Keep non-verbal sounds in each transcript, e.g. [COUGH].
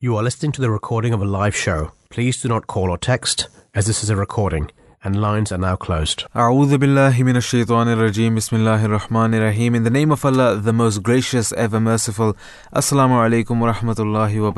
You are listening to the recording of a live show. Please do not call or text, as this is a recording, and lines are now closed. In the name of Allah, the most gracious, ever merciful. Assalamu alaikum wa rahmatullahi wa.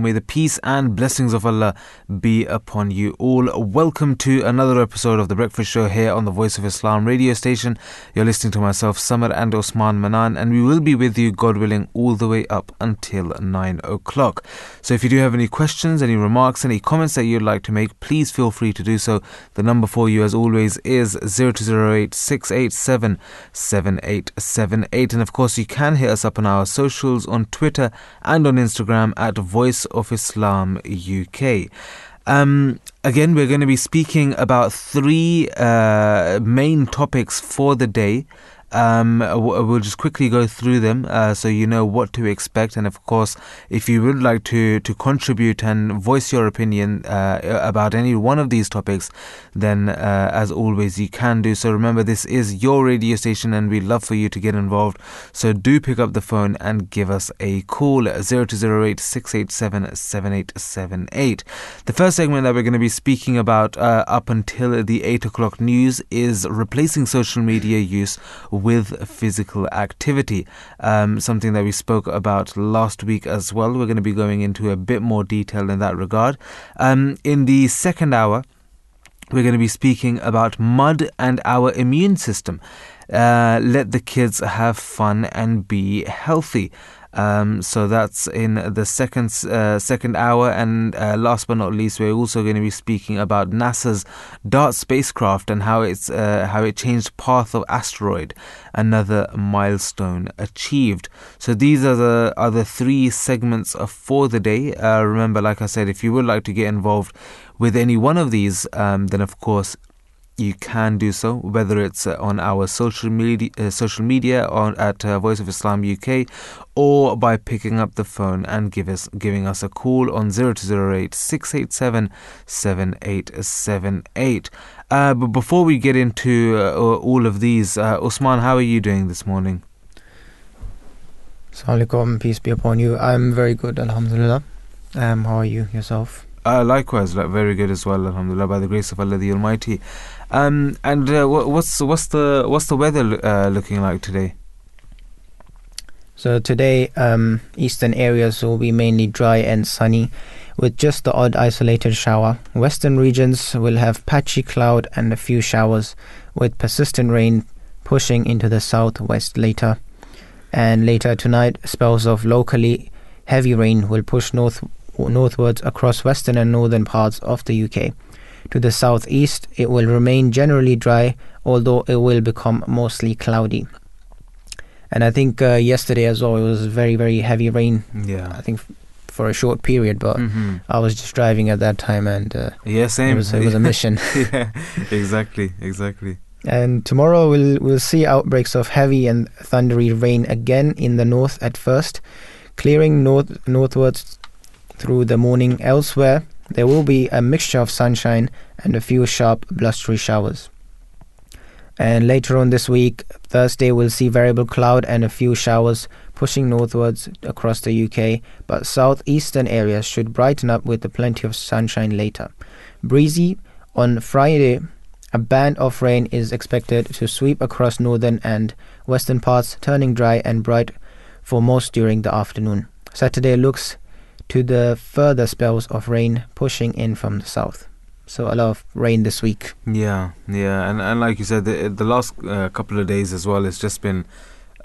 May the peace and blessings of Allah be upon you all. Welcome to another episode of The Breakfast Show here on the Voice of Islam radio station. You're listening to myself, Samar and Osman Manan, and we will be with you, God willing, all the way up until 9 o'clock. So if you do have any questions, any remarks, any comments that you'd like to make, please feel free to do so. The number for you, as always, is 0208 687 7878. And of course, you can hit us up on our socials on Twitter and on Instagram at Voice of Islam UK. Um, again, we're going to be speaking about three uh, main topics for the day. Um, we'll just quickly go through them uh, so you know what to expect. And of course, if you would like to, to contribute and voice your opinion uh, about any one of these topics, then uh, as always, you can do so. Remember, this is your radio station and we'd love for you to get involved. So do pick up the phone and give us a call 0208 687 7878. The first segment that we're going to be speaking about uh, up until the 8 o'clock news is replacing social media use with physical activity. Um, something that we spoke about last week as well. We're going to be going into a bit more detail in that regard. Um, in the second hour, we're going to be speaking about mud and our immune system. Uh, let the kids have fun and be healthy. Um, so that's in the second uh, second hour, and uh, last but not least, we're also going to be speaking about NASA's DART spacecraft and how it's uh, how it changed path of asteroid, another milestone achieved. So these are the are the three segments for the day. Uh, remember, like I said, if you would like to get involved with any one of these, um, then of course you can do so, whether it's uh, on our social media, uh, social media or at uh, Voice of Islam UK, or by picking up the phone and give us giving us a call on 0208 687 7878. Uh, but before we get into uh, all of these, uh, Usman, how are you doing this morning? Assalamualaikum, peace be upon you. I'm very good, Alhamdulillah. Um, how are you yourself? Uh, likewise, like, very good as well, Alhamdulillah, by the grace of Allah the Almighty. Um, and uh, what's what's the what's the weather uh, looking like today? So today, um, eastern areas will be mainly dry and sunny, with just the odd isolated shower. Western regions will have patchy cloud and a few showers, with persistent rain pushing into the southwest later. And later tonight, spells of locally heavy rain will push north northwards across western and northern parts of the UK. To the southeast, it will remain generally dry, although it will become mostly cloudy. And I think uh, yesterday as well, it was very, very heavy rain. Yeah. I think f- for a short period, but mm-hmm. I was just driving at that time, and uh, yeah, same. It was, it was a mission. [LAUGHS] yeah, exactly, exactly. And tomorrow we'll we'll see outbreaks of heavy and thundery rain again in the north at first, clearing north northwards through the morning. Elsewhere, there will be a mixture of sunshine and a few sharp blustery showers. And later on this week, Thursday, we'll see variable cloud and a few showers pushing northwards across the UK, but southeastern areas should brighten up with plenty of sunshine later. Breezy on Friday, a band of rain is expected to sweep across northern and western parts, turning dry and bright for most during the afternoon. Saturday looks to the further spells of rain pushing in from the south. So a lot of rain this week. Yeah, yeah, and and like you said, the, the last uh, couple of days as well, it's just been.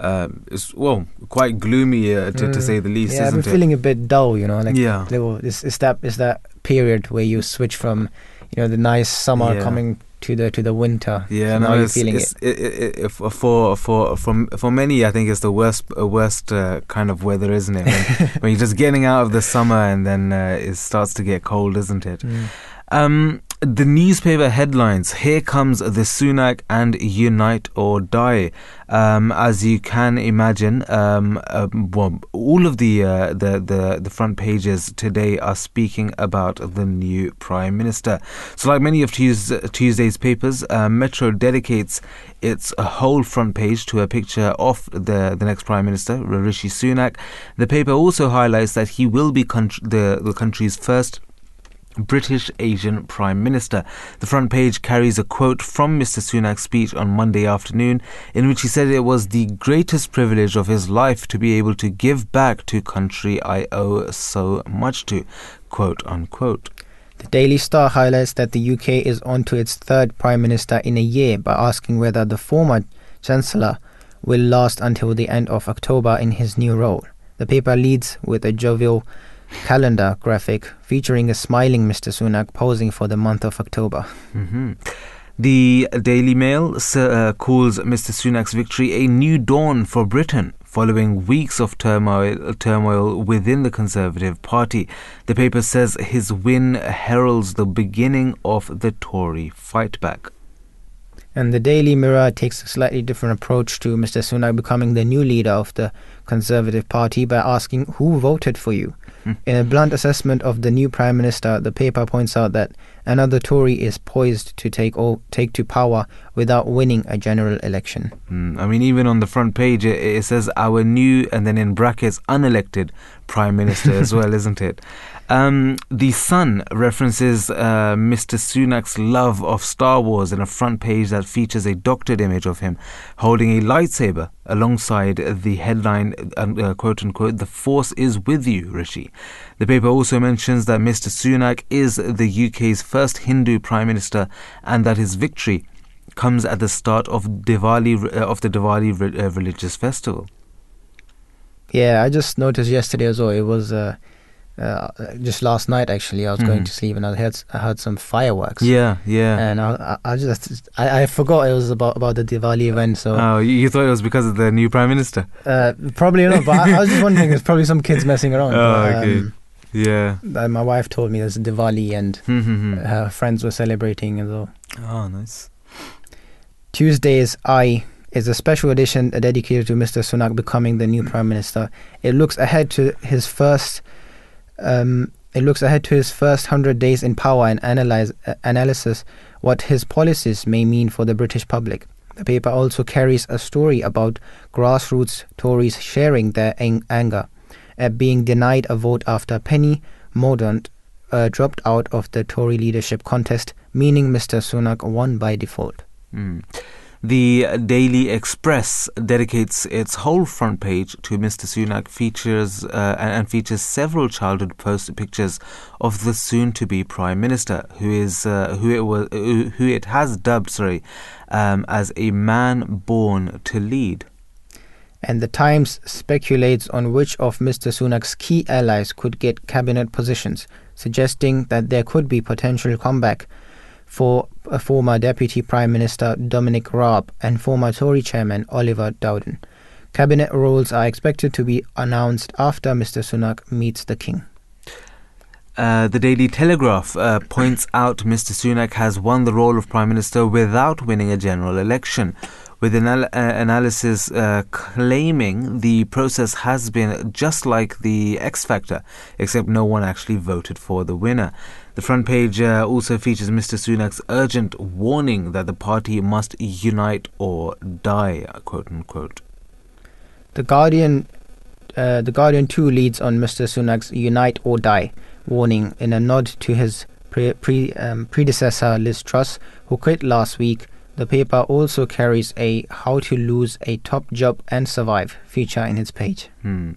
Uh, it's well quite gloomy uh, to, mm. to say the least. Yeah, I've been it? feeling a bit dull, you know. Like yeah, little, it's, it's that it's that period where you switch from, you know, the nice summer yeah. coming to the to the winter. Yeah, so no, it's, feeling it's, it. it, it, for for for for for many, I think it's the worst uh, worst uh, kind of weather, isn't it? When, [LAUGHS] when, you're just getting out of the summer and then uh, it starts to get cold, isn't it? Mm. Um, the newspaper headlines Here comes the Sunak and Unite or Die. Um, as you can imagine, um, uh, well, all of the, uh, the, the the front pages today are speaking about the new prime minister. So, like many of Tuesday, Tuesday's papers, uh, Metro dedicates its whole front page to a picture of the the next prime minister, Rishi Sunak. The paper also highlights that he will be the the country's first British Asian Prime Minister. The front page carries a quote from Mr. Sunak's speech on Monday afternoon, in which he said it was the greatest privilege of his life to be able to give back to country I owe so much to. Quote unquote. The Daily Star highlights that the UK is on to its third Prime Minister in a year by asking whether the former Chancellor will last until the end of October in his new role. The paper leads with a jovial calendar graphic featuring a smiling Mr. Sunak posing for the month of October. Mm-hmm. The Daily Mail uh, calls Mr. Sunak's victory a new dawn for Britain following weeks of turmoil, turmoil within the Conservative Party. The paper says his win heralds the beginning of the Tory fightback. And the Daily Mirror takes a slightly different approach to Mr. Sunak becoming the new leader of the Conservative Party by asking who voted for you. In a blunt assessment of the new Prime Minister, the paper points out that another Tory is poised to take, all, take to power without winning a general election. Mm, I mean, even on the front page, it, it says our new, and then in brackets, unelected Prime Minister as well, [LAUGHS] isn't it? Um, the Sun references uh, Mr. Sunak's love of Star Wars in a front page that features a doctored image of him holding a lightsaber alongside the headline, uh, quote unquote, The Force is with you, Rishi. The paper also mentions that Mr. Sunak is the UK's first Hindu Prime Minister and that his victory comes at the start of Diwali uh, of the Diwali re- uh, religious festival. Yeah, I just noticed yesterday as well. It was uh, uh, just last night actually. I was mm. going to sleep and I heard I heard some fireworks. Yeah, yeah. And I, I, just I, I, forgot it was about about the Diwali event. So oh, you thought it was because of the new prime minister? Uh, probably not. but I, I, was just wondering. It's probably some kids messing around. [LAUGHS] Oh, but, okay. Yeah. my wife told me there's Diwali and hmm, hmm, hmm. her friends were celebrating as well. Oh, nice. Tuesday's Eye is a special edition dedicated to Mr. Sunak becoming the new prime minister. It looks ahead to his first um, it looks ahead to his first 100 days in power and analyze, uh, analysis what his policies may mean for the British public. The paper also carries a story about grassroots Tories sharing their ang- anger at being denied a vote after Penny Mordaunt uh, dropped out of the Tory leadership contest, meaning Mr. Sunak won by default. Mm. The Daily Express dedicates its whole front page to Mr. Sunak features uh, and features several childhood post pictures of the soon-to-be Prime Minister, who is uh, who it was who it has dubbed sorry um, as a man born to lead. And the Times speculates on which of Mr. Sunak's key allies could get cabinet positions, suggesting that there could be potential comeback for a former Deputy Prime Minister Dominic Raab and former Tory Chairman Oliver Dowden. Cabinet roles are expected to be announced after Mr. Sunak meets the King. Uh, the Daily Telegraph uh, points out Mr. Sunak has won the role of Prime Minister without winning a general election, with anal- uh, analysis uh, claiming the process has been just like the X Factor, except no one actually voted for the winner. The front page uh, also features Mr. Sunak's urgent warning that the party must unite or die, quote unquote. The Guardian, uh, the Guardian too leads on Mr. Sunak's "Unite or Die" warning in a nod to his pre- pre- um, predecessor Liz Truss, who quit last week. The paper also carries a "How to Lose a Top Job and Survive" feature in its page. Hmm.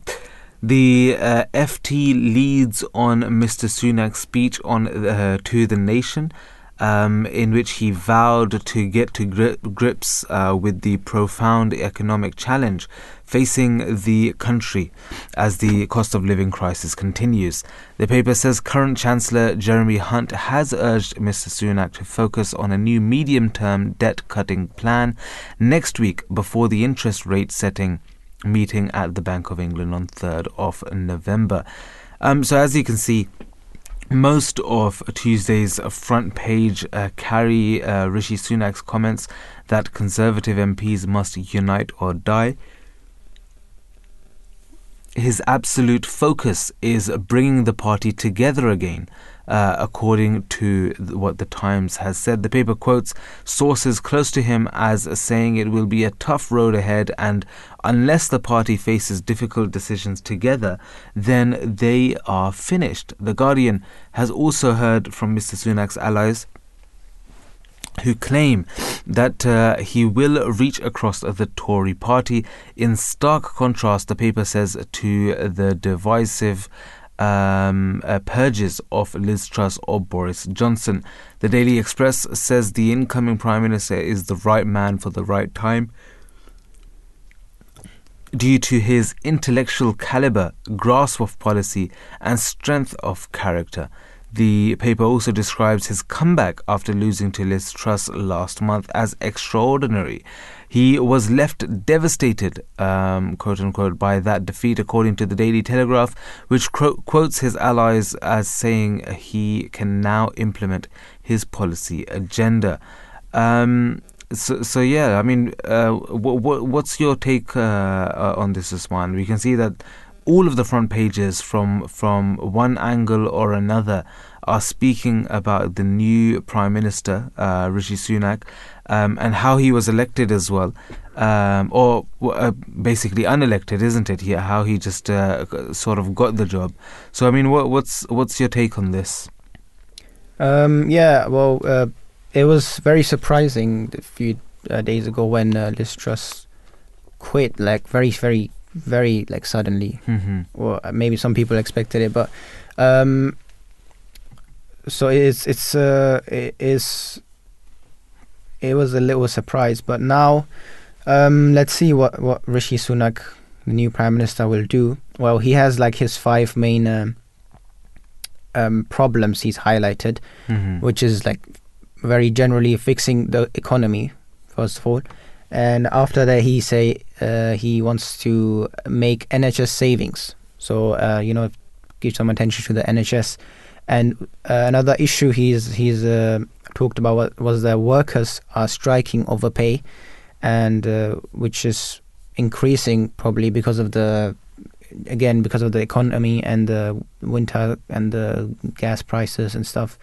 The uh, FT leads on Mr. Sunak's speech on uh, to the nation, um, in which he vowed to get to gri- grips uh, with the profound economic challenge facing the country as the cost of living crisis continues. The paper says current Chancellor Jeremy Hunt has urged Mr. Sunak to focus on a new medium term debt cutting plan next week before the interest rate setting meeting at the Bank of England on 3rd of November. Um, so, as you can see, most of Tuesday's front page uh, carry uh, Rishi Sunak's comments that Conservative MPs must unite or die. His absolute focus is bringing the party together again uh, according to what the Times has said. The paper quotes sources close to him as saying it will be a tough road ahead, and unless the party faces difficult decisions together, then they are finished. The Guardian has also heard from Mr. Sunak's allies who claim that uh, he will reach across the Tory party. In stark contrast, the paper says, to the divisive um, uh, purges of Liz Truss or Boris Johnson. The Daily Express says the incoming Prime Minister is the right man for the right time due to his intellectual caliber, grasp of policy, and strength of character. The paper also describes his comeback after losing to Liz Truss last month as extraordinary. He was left devastated, um, quote unquote, by that defeat, according to the Daily Telegraph, which quote, quotes his allies as saying he can now implement his policy agenda. Um, so, so yeah, I mean, uh, w- w- what's your take uh, uh, on this, Usman? We can see that all of the front pages from from one angle or another are speaking about the new Prime Minister, uh, Rishi Sunak, um, and how he was elected as well, um, or uh, basically unelected, isn't it? How he just uh, sort of got the job. So, I mean, what, what's what's your take on this? Um, yeah, well, uh, it was very surprising a few uh, days ago when uh, Liz Truss quit, like very, very, very, like suddenly. Mm-hmm. Or maybe some people expected it, but um, so it's it's uh, it is it was a little surprise, but now um, let's see what what Rishi Sunak, the new prime minister, will do. Well, he has like his five main um, um, problems he's highlighted, Mm-hmm. which is like very generally fixing the economy first of all, and after that he say uh, he wants to make NHS savings. So uh, you know, give some attention to the NHS. And uh, another issue he's he's uh, talked about was that workers are striking over pay, and uh, which is increasing probably because of the again because of the economy and the winter and the gas prices and stuff.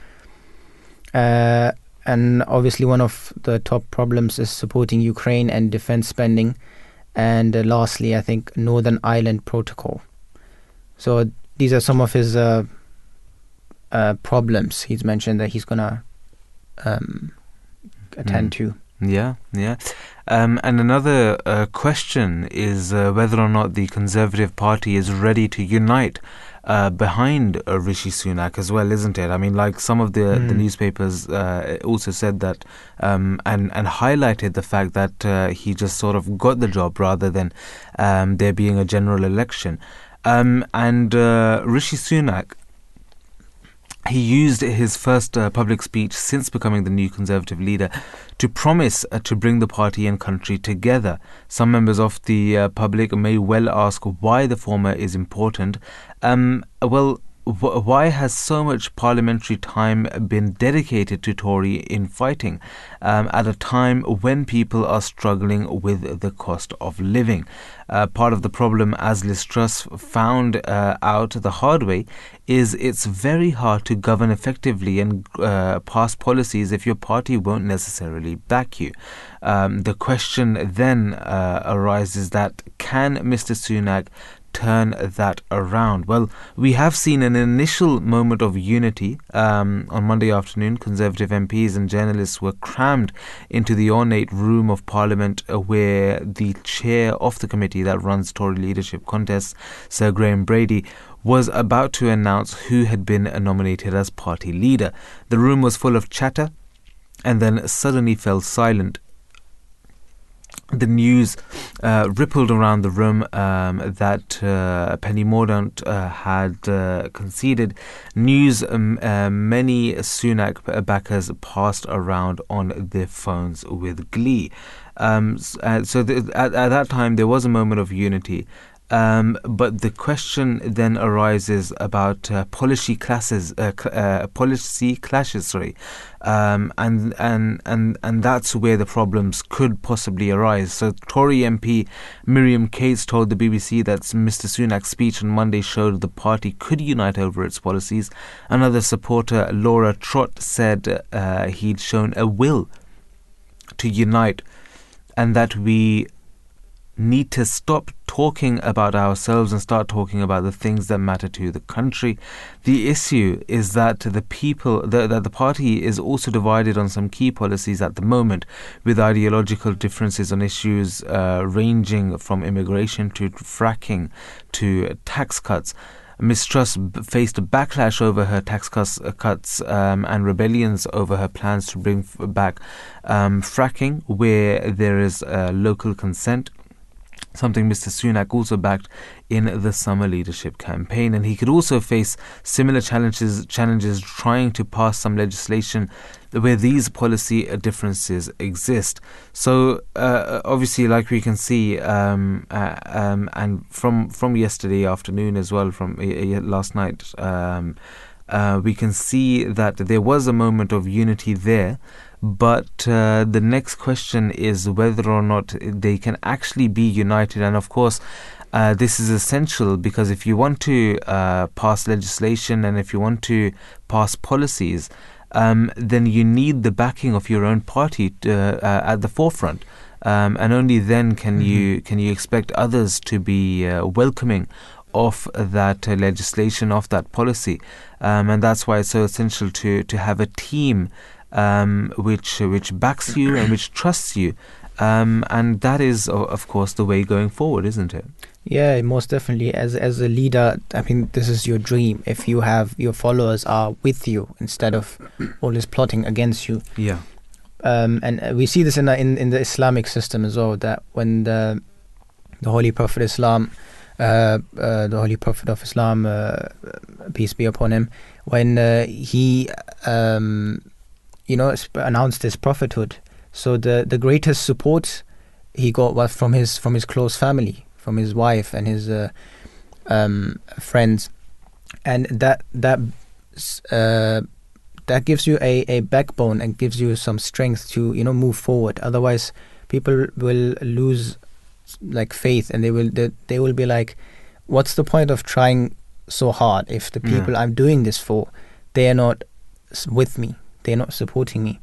Uh, and obviously, one of the top problems is supporting Ukraine and defense spending. And uh, lastly, I think Northern Ireland Protocol. So these are some of his uh, uh, problems he's mentioned that he's gonna um, attend Mm. to. Yeah, yeah. Um, and another uh, question is uh, whether or not the Conservative Party is ready to unite uh, behind uh, Rishi Sunak as well, isn't it? I mean, like some of the, the Mm. newspapers uh, also said that um, and and highlighted the fact that uh, he just sort of got the job rather than um, there being a general election. Um, and uh, Rishi Sunak he used his first uh, public speech since becoming the new Conservative leader to promise uh, to bring the party and country together. Some members of the uh, public may well ask why the former is important. Um, well, wh- why has so much parliamentary time been dedicated to Tory infighting um, at a time when people are struggling with the cost of living? Uh, part of the problem, as Liz Truss found uh, out the hard way, is it's very hard to govern effectively and uh, pass policies if your party won't necessarily back you. Um, the question then uh, arises that can Mr. Sunak turn that around? Well, we have seen an initial moment of unity um, on Monday afternoon. Conservative MPs and journalists were crammed into the ornate room of Parliament, uh, where the chair of the committee that runs Tory leadership contests, Sir Graham Brady, was about to announce who had been nominated as party leader. The room was full of chatter and then suddenly fell silent. The news uh, rippled around the room um, that uh, Penny Mordaunt uh, had uh, conceded. News um, uh, many Sunak backers passed around on their phones with glee. Um, uh, so th- at, at that time, there was a moment of unity. Um, but the question then arises about uh, policy classes, uh, uh, policy clashes, sorry, um, and and and and that's where the problems could possibly arise. So Tory MP Miriam Cates told the BBC that Mr. Sunak's speech on Monday showed the party could unite over its policies. Another supporter, Laura Trott, said uh, he'd shown a will to unite, and that we need to stop talking about ourselves and start talking about the things that matter to the country. The issue is that the people, that the party is also divided on some key policies at the moment, with ideological differences on issues uh, ranging from immigration to fracking to tax cuts. Ms. Truss faced a backlash over her tax cuts, uh, cuts um, and rebellions over her plans to bring back um, fracking, where there is uh, local consent something Mr. Sunak also backed in the summer leadership campaign. And he could also face similar challenges, challenges trying to pass some legislation where these policy differences exist. So uh, obviously, like we can see, um, uh, um, and from from yesterday afternoon as well, from uh, last night. Um, uh, we can see that there was a moment of unity there, but uh, the next question is whether or not they can actually be united. And of course, uh, this is essential because if you want to uh, pass legislation and if you want to pass policies, um, then you need the backing of your own party to, uh, at the forefront. Um, and only then can mm-hmm. you can you expect others to be uh, welcoming of that uh, legislation, of that policy, um, and that's why it's so essential to to have a team um, which which backs you and which trusts you, um, and that is, of course, the way going forward, isn't it? Yeah, most definitely. As as a leader, I mean, this is your dream. If you have your followers are with you instead of always plotting against you. Yeah. Um, and uh, we see this in, in in the Islamic system as well. That when the the Holy Prophet Islam, uh, uh, the Holy Prophet of Islam, uh, peace be upon him, when uh, he um, you know, announced his prophethood. So the the greatest support he got was from his from his close family, from his wife and his uh, um, friends, and that that uh, that gives you a, a backbone and gives you some strength to you know move forward. Otherwise, people will lose like faith and they will they, they will be like, what's the point of trying so hard if the people. I'm doing this for they are not with me they're not supporting me.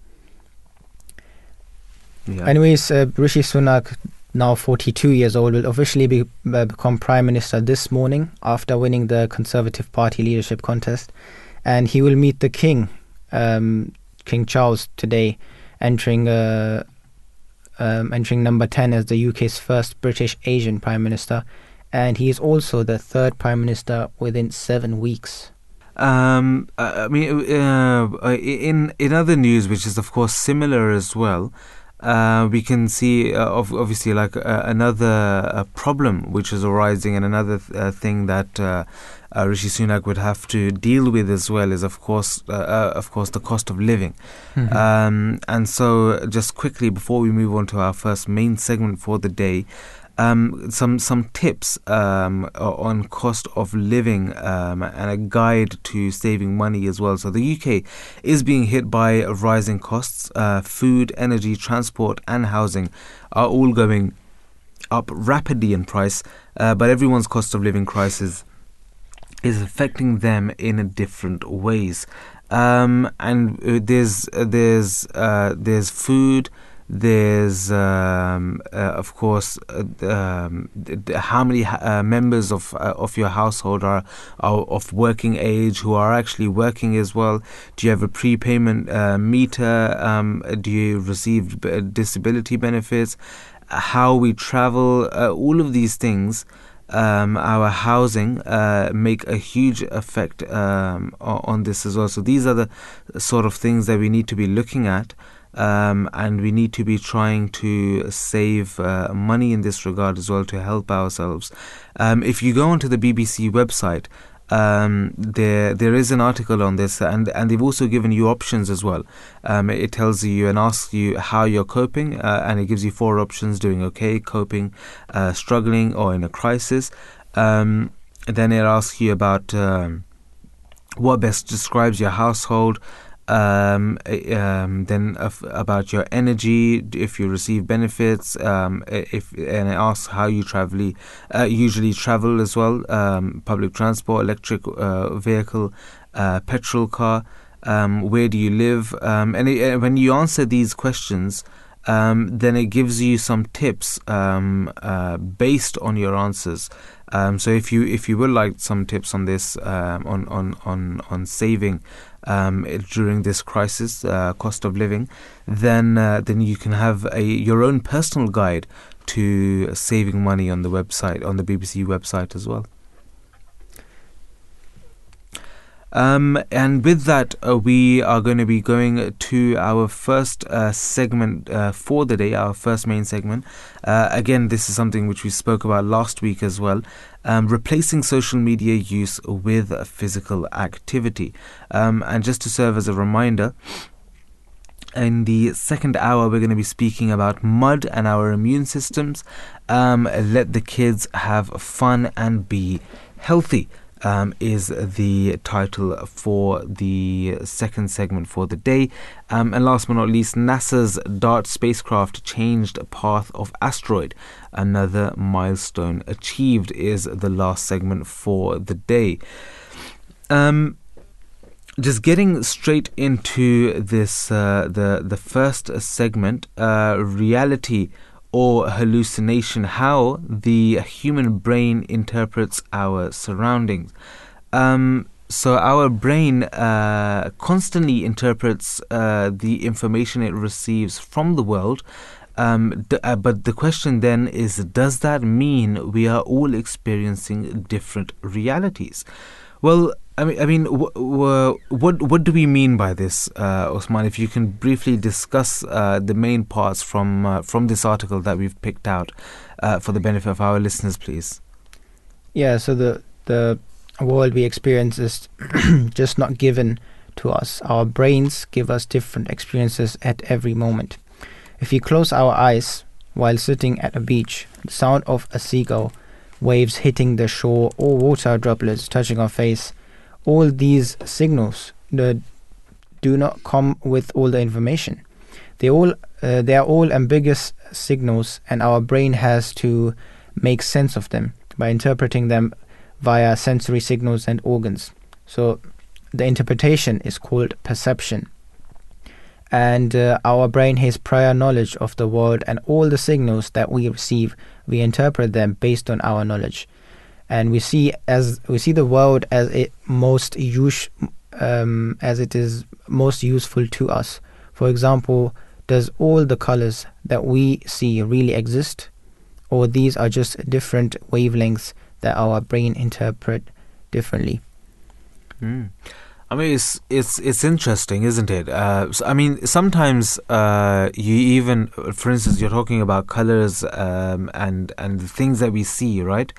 Yeah. Anyways, uh, Rishi Sunak, now 42 years old, will officially be, uh, become Prime Minister this morning after winning the Conservative Party leadership contest. And he will meet the King, um, King Charles, today, entering uh, um, entering number 10 as the UK's first British Asian Prime Minister. And he is also the third Prime Minister within seven weeks. Um, I mean, uh, uh, in in other news, which is of course similar as well, uh, we can see uh, obviously like uh, another uh, problem which is arising, and another th- thing that Rishi Sunak would have to deal with as well is of course, of course, the cost of living. Mm-hmm. Um, and so, just quickly before we move on to our first main segment for the day um, some some tips um, on cost of living um, and a guide to saving money as well. So the UK is being hit by rising costs. Uh, food, energy, transport, and housing are all going up rapidly in price, uh, but everyone's cost of living crisis is affecting them in different ways. Um, and uh, there's uh, there's uh, there's food there's, um, uh, of course, uh, um, how many uh, members of uh, of your household are, are of working age who are actually working as well. Do you have a prepayment uh, meter? Um, do you receive disability benefits? How we travel? Uh, all of these things. Um, our housing uh, make a huge effect um, on this as well. So these are the sort of things that we need to be looking at um, and we need to be trying to save uh, money in this regard as well to help ourselves. Um, if you go onto the BBC website, um, there there is an article on this, and and they've also given you options as well. Um, it tells you and asks you how you're coping, uh, and it gives you four options: doing okay, coping, uh, struggling, or in a crisis. Um, then it asks you about um, what best describes your household. Um, um, then about your energy, if you receive benefits, um, if and it asks how you travel, uh, usually travel as well, um, public transport, electric uh, vehicle, uh, petrol car, um, where do you live, um, and it, when you answer these questions. Then it gives you some tips uh, based on your answers. So if you if you would like some tips on this on on on on saving um, during this crisis, uh, cost of living, then uh, then you can have a your own personal guide to saving money on the website on the BBC website as well. Um, and with that, uh, we are going to be going to our first uh, segment uh, for the day, our first main segment. Uh, again, this is something which we spoke about last week as well. Um, replacing social media use with physical activity. Um, and just to serve as a reminder, in the second hour, we're going to be speaking about mud and our immune systems. Um, let the kids have fun and be healthy um, is the title for the second segment for the day. Um, and last but not least, NASA's DART spacecraft changed path of asteroid. Another milestone achieved is the last segment for the day. Um, just getting straight into this, uh, the the first segment, uh, reality or hallucination, how the human brain interprets our surroundings. Um, so our brain uh, constantly interprets uh, the information it receives from the world. Um, d- uh, but the question then is does that mean we are all experiencing different realities? Well, I mean, I mean, wh- wh- what what do we mean by this, uh, Osman? If you can briefly discuss uh, the main parts from uh, from this article that we've picked out uh, for the benefit of our listeners, please. Yeah. So the the world we experience is [CLEARS THROAT] just not given to us. Our brains give us different experiences at every moment. If you close our eyes while sitting at a beach, the sound of a seagull, waves hitting the shore, or water droplets touching our face all these signals do not come with all the information. They all uh, they are all ambiguous signals, and our brain has to make sense of them by interpreting them via sensory signals and organs. So the interpretation is called perception. And uh, our brain has prior knowledge of the world and all the signals that we receive, we interpret them based on our knowledge and we see as we see the world as it most use um, as it is most useful to us. For example, does all the colors that we see really exist, or these are just different wavelengths that our brain interpret differently? Mm. I mean, it's it's it's interesting, isn't it? Uh, so, I mean, sometimes uh, you even, for instance, you're talking about colors um, and and the things that we see, right?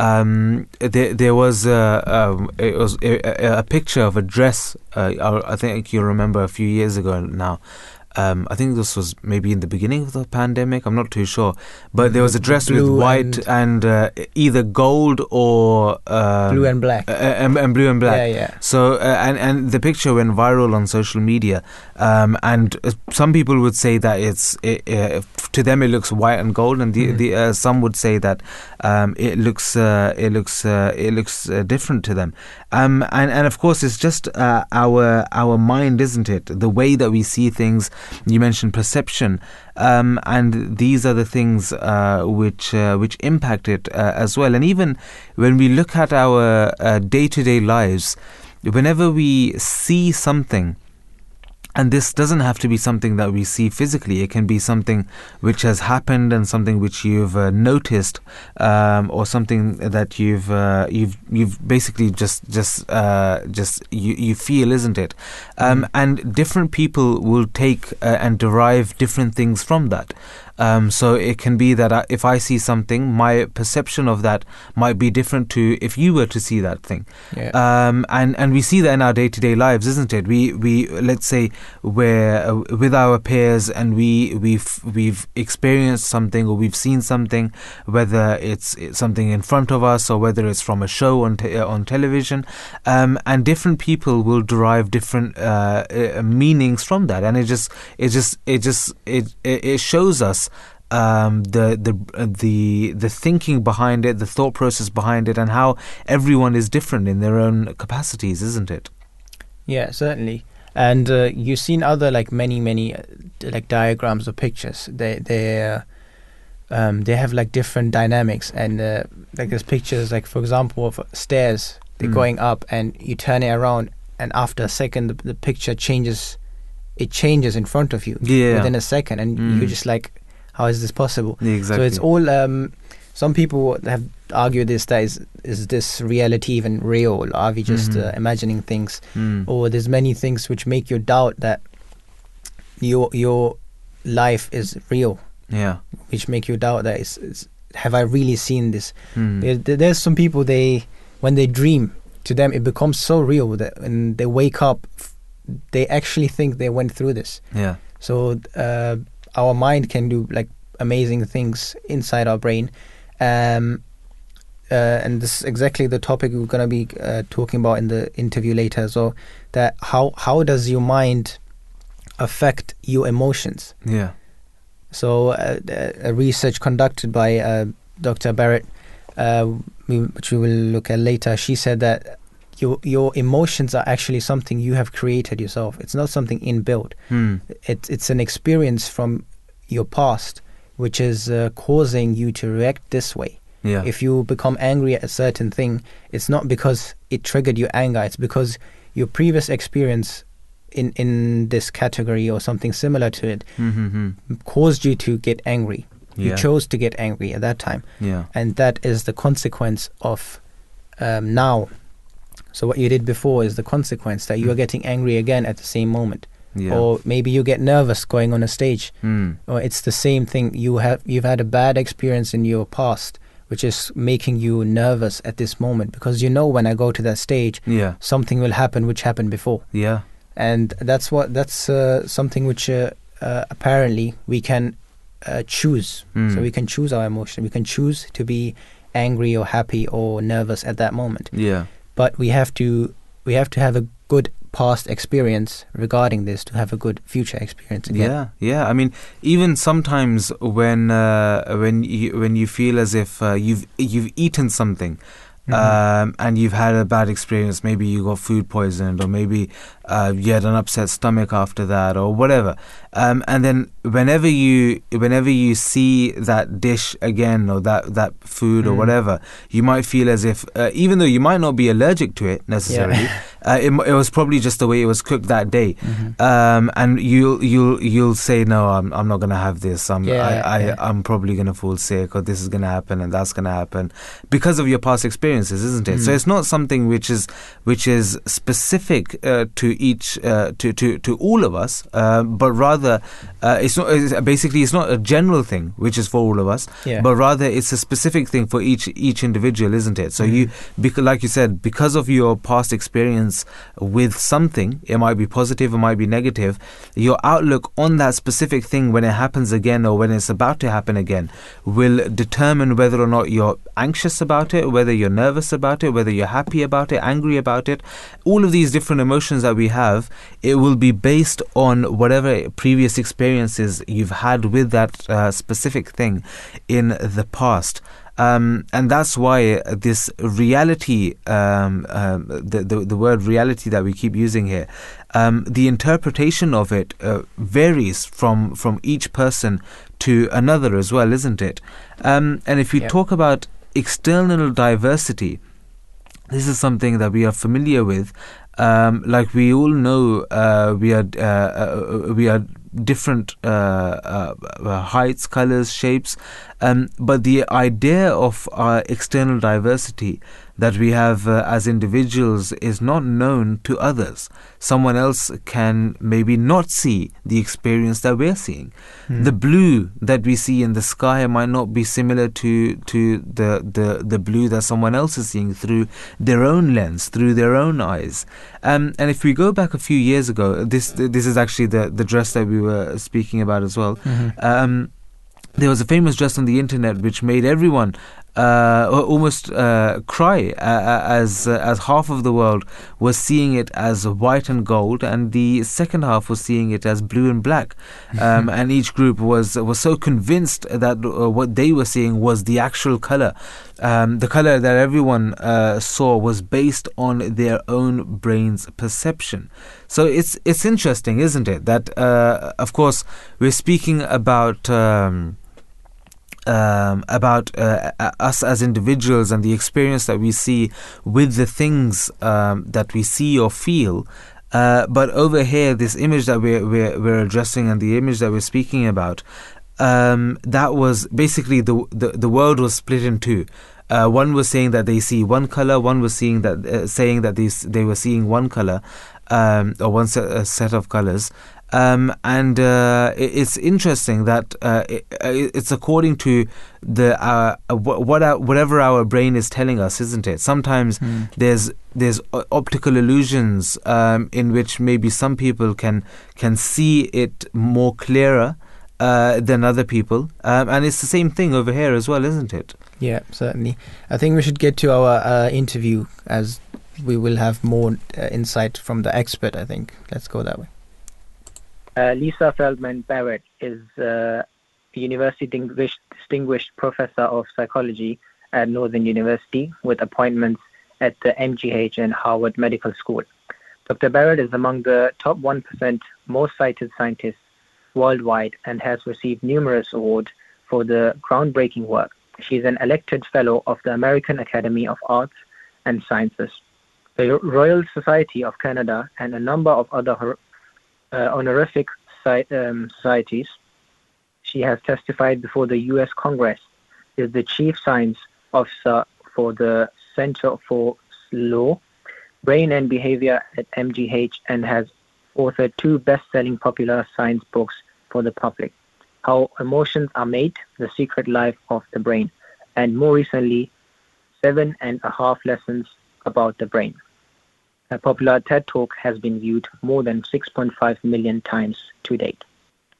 Um, there, there was a, um, it was a, a, picture of a dress. Uh, I think you remember a few years ago now, um, I think this was maybe in the beginning of the pandemic. I'm not too sure, but there was a dress blue with white and, and uh, either gold or um, blue and black, uh, and, and, blue and black. Yeah, yeah. So uh, and and the picture went viral on social media, um, and uh, some people would say that it's it, uh, to them it looks white and gold, and the, mm. the uh, some would say that um, it looks it looks it looks different to them. Um, and and of course it's just our our mind, isn't it? The way that we see things you mentioned perception, um, and these are the things uh, which uh, which impact it uh, as well. And even when we look at our day to day lives, whenever we see something and this doesn't have to be something that we see physically. It can be something which has happened and something which you've uh, noticed, um, or something that you've uh, you've you've basically just just uh, just you, you feel, isn't it? Um, And different people will take uh, and derive different things from that. Um, so it can be that I, if I see something, my perception of that might be different to if you were to see that thing. Yeah. Um, and and we see that in our day to day lives, isn't it? We we let's say we're uh, with our peers and we we've we've experienced something or we've seen something, whether it's, it's something in front of us or whether it's from a show on te- uh, on television, um, and different people will derive different uh, uh, meanings from that, and it just it just it just it it it shows us um, the the uh, the the thinking behind it, the thought process behind it, and how everyone is different in their own capacities, isn't it? Yeah, certainly. And uh, you've seen other like many many uh, like diagrams or pictures. They they uh, um, they have like different dynamics and uh, like there's pictures like for example of stairs. They're Mm. going up and you turn it around and after a second the, the picture changes. It changes in front of you Yeah. within a second, and Mm. you're just like, how is this possible? Exactly. So it's all. Um, some people have argued this that is is this reality even real? Are we just Mhm. uh, imagining things? Mm. Or there's many things which make you doubt that your your life is real, Yeah. which make you doubt that it's, it's have I really seen this? Mm. There- there's some people they when they dream to them it becomes so real that when they wake up they actually think they went through this. Yeah. So uh, our mind can do like amazing things inside our brain, um, uh, and this is exactly the topic we're gonna be uh, talking about in the interview later. So that how how does your mind affect your emotions? Yeah. So uh, a research conducted by uh, Dr. Barrett, uh, we, which we will look at later, she said that. Your, your emotions are actually something you have created yourself. It's not something inbuilt Mm. it's it's an experience from your past which is uh, causing you to react this way. Yeah. If you become angry at a certain thing, it's not because it triggered your anger. It's because your previous experience in in this category or something similar to it Mm-hmm. caused you to get angry. Yeah. You chose to get angry at that time, Yeah. and that is the consequence of um, now. So what you did before is the consequence that you are getting angry again at the same moment, Mm. Yeah. or maybe you get nervous going on a stage Mm. or it's the same thing you have you've had a bad experience in your past which is making you nervous at this moment because you know when i go to that stage Yeah. something will happen which happened before Yeah. and that's what that's uh, something which uh, uh, apparently we can uh, choose Mm. so we can choose our emotion we can choose to be angry or happy or nervous at that moment Yeah. But we have to we have to have a good past experience regarding this to have a good future experience again Yeah, yeah. I mean, even sometimes when uh, when you when you feel as if uh, you've you've eaten something. Mhm. Um, and you've had a bad experience. Maybe you got food poisoned, or maybe uh, you had an upset stomach after that, or whatever. Um, and then whenever you whenever you see that dish again, or that that food, or Mm. whatever, you might feel as if, uh, even though you might not be allergic to it necessarily, [LAUGHS] uh, it, it was probably just the way it was cooked that day Mhm. um, and you'll you'll you'll say no, I'm I'm not gonna have this. I'm Yeah, I, I yeah. I'm probably gonna fall sick, or this is gonna happen, and that's gonna happen because of your past experiences, isn't it? So Mm. it's not something which is which is specific uh, to each uh, to to to all of us, uh, but rather uh, it's not it's, basically it's not a general thing which is for all of us, yeah but rather it's a specific thing for each each individual, isn't it? So you Mhm. because like you said because of your past experience with something it might be positive it might be negative your outlook on that specific thing when it happens again or when it's about to happen again will determine whether or not you're anxious about it whether you're nervous about it whether you're happy about it angry about it all of these different emotions that we have it will be based on whatever previous experiences you've had with that uh, specific thing in the past um, and that's why this reality, um, um, the, the the word reality that we keep using here, um, the interpretation of it uh, varies from from each person to another as well, isn't it? Um, and if you Yep. talk about external diversity, this is something that we are familiar with Um, like we all know, uh, we are uh, uh, we are different uh, uh, uh, heights, colors, shapes, um, but the idea of our external diversity that we have uh, as individuals is not known to others. Someone else can maybe not see the experience that we're seeing. Mm. The blue that we see in the sky might not be similar to to the, the, the blue that someone else is seeing through their own lens, through their own eyes. Um, and if we go back a few years ago, this this is actually the, the dress that we were speaking about as well. Mhm. Um, there was a famous dress on the internet which made everyone uh, almost uh, cry uh, as uh, as half of the world was seeing it as white and gold, and the second half was seeing it as blue and black. [LAUGHS] Um, and each group was was so convinced that uh, what they were seeing was the actual color. Um, the color that everyone uh, saw was based on their own brain's perception. So it's it's interesting, isn't it? That uh, of course we're speaking about. Um, um, about uh, us as individuals and the experience that we see with the things um, that we see or feel. Uh, but over here, this image that we're, we're, we're addressing and the image that we're speaking about, um, that was basically the, the, the world was split in two. Uh, one was saying that they see one color. One was seeing that uh, saying that they they were seeing one color, um, or one set, set of colors. Um, and uh, it's interesting that uh, it, it's according to the uh, what our, whatever our brain is telling us, isn't it? Sometimes Mm. there's there's optical illusions um, in which maybe some people can can see it more clearer uh, than other people, um, and it's the same thing over here as well, isn't it? Yeah, certainly. I think we should get to our uh, interview as we will have more uh, insight from the expert. I think. Let's go that way. Uh, Lisa Feldman Barrett is uh, a University Distinguished, Professor of Psychology at Northeastern University with appointments at the MGH and Harvard Medical School. Dr. Barrett is among the top 1% most cited scientists worldwide and has received numerous awards for the groundbreaking work. She is an elected fellow of the American Academy of Arts and Sciences, the Royal Society of Canada, and a number of other honorific sci- um, societies. She has testified before the U.S. Congress, is the chief science officer for the Center for Law, Brain and Behavior at MGH, and has authored two best-selling popular science books for the public, How Emotions Are Made, The Secret Life of the Brain, and more recently, Seven and a Half Lessons About the Brain. A popular TED Talk has been viewed more than 6.5 million times to date.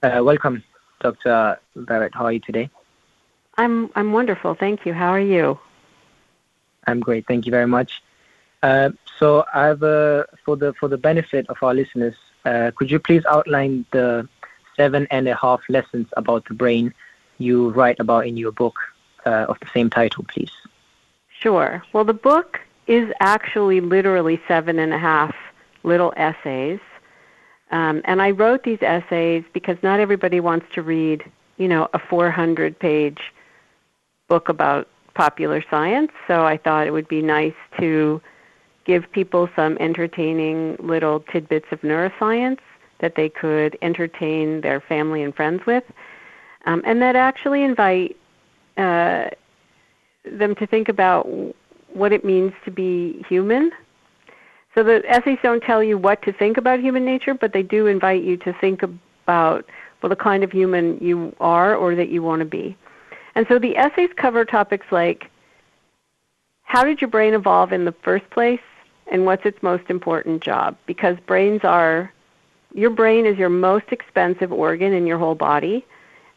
Uh, welcome, Dr. Barrett. How are you today? I'm I'm wonderful, thank you. How are you? I'm great. Thank you very much. Uh, so, I have uh, for the for the benefit of our listeners, uh, could you please outline the seven and a half lessons about the brain you write about in your book uh, of the same title, please? Sure. Well, the book is actually literally seven and a half little essays, um, and I wrote these essays because not everybody wants to read, you know, a 400-page book about popular science. So I thought it would be nice to give people some entertaining little tidbits of neuroscience that they could entertain their family and friends with, um, and that actually invite uh, them to think about what it means to be human. So the essays don't tell you what to think about human nature, but they do invite you to think about well the kind of human you are or that you want to be. And so the essays cover topics like how did your brain evolve in the first place and what's its most important job? Because brains are your brain is your most expensive organ in your whole body.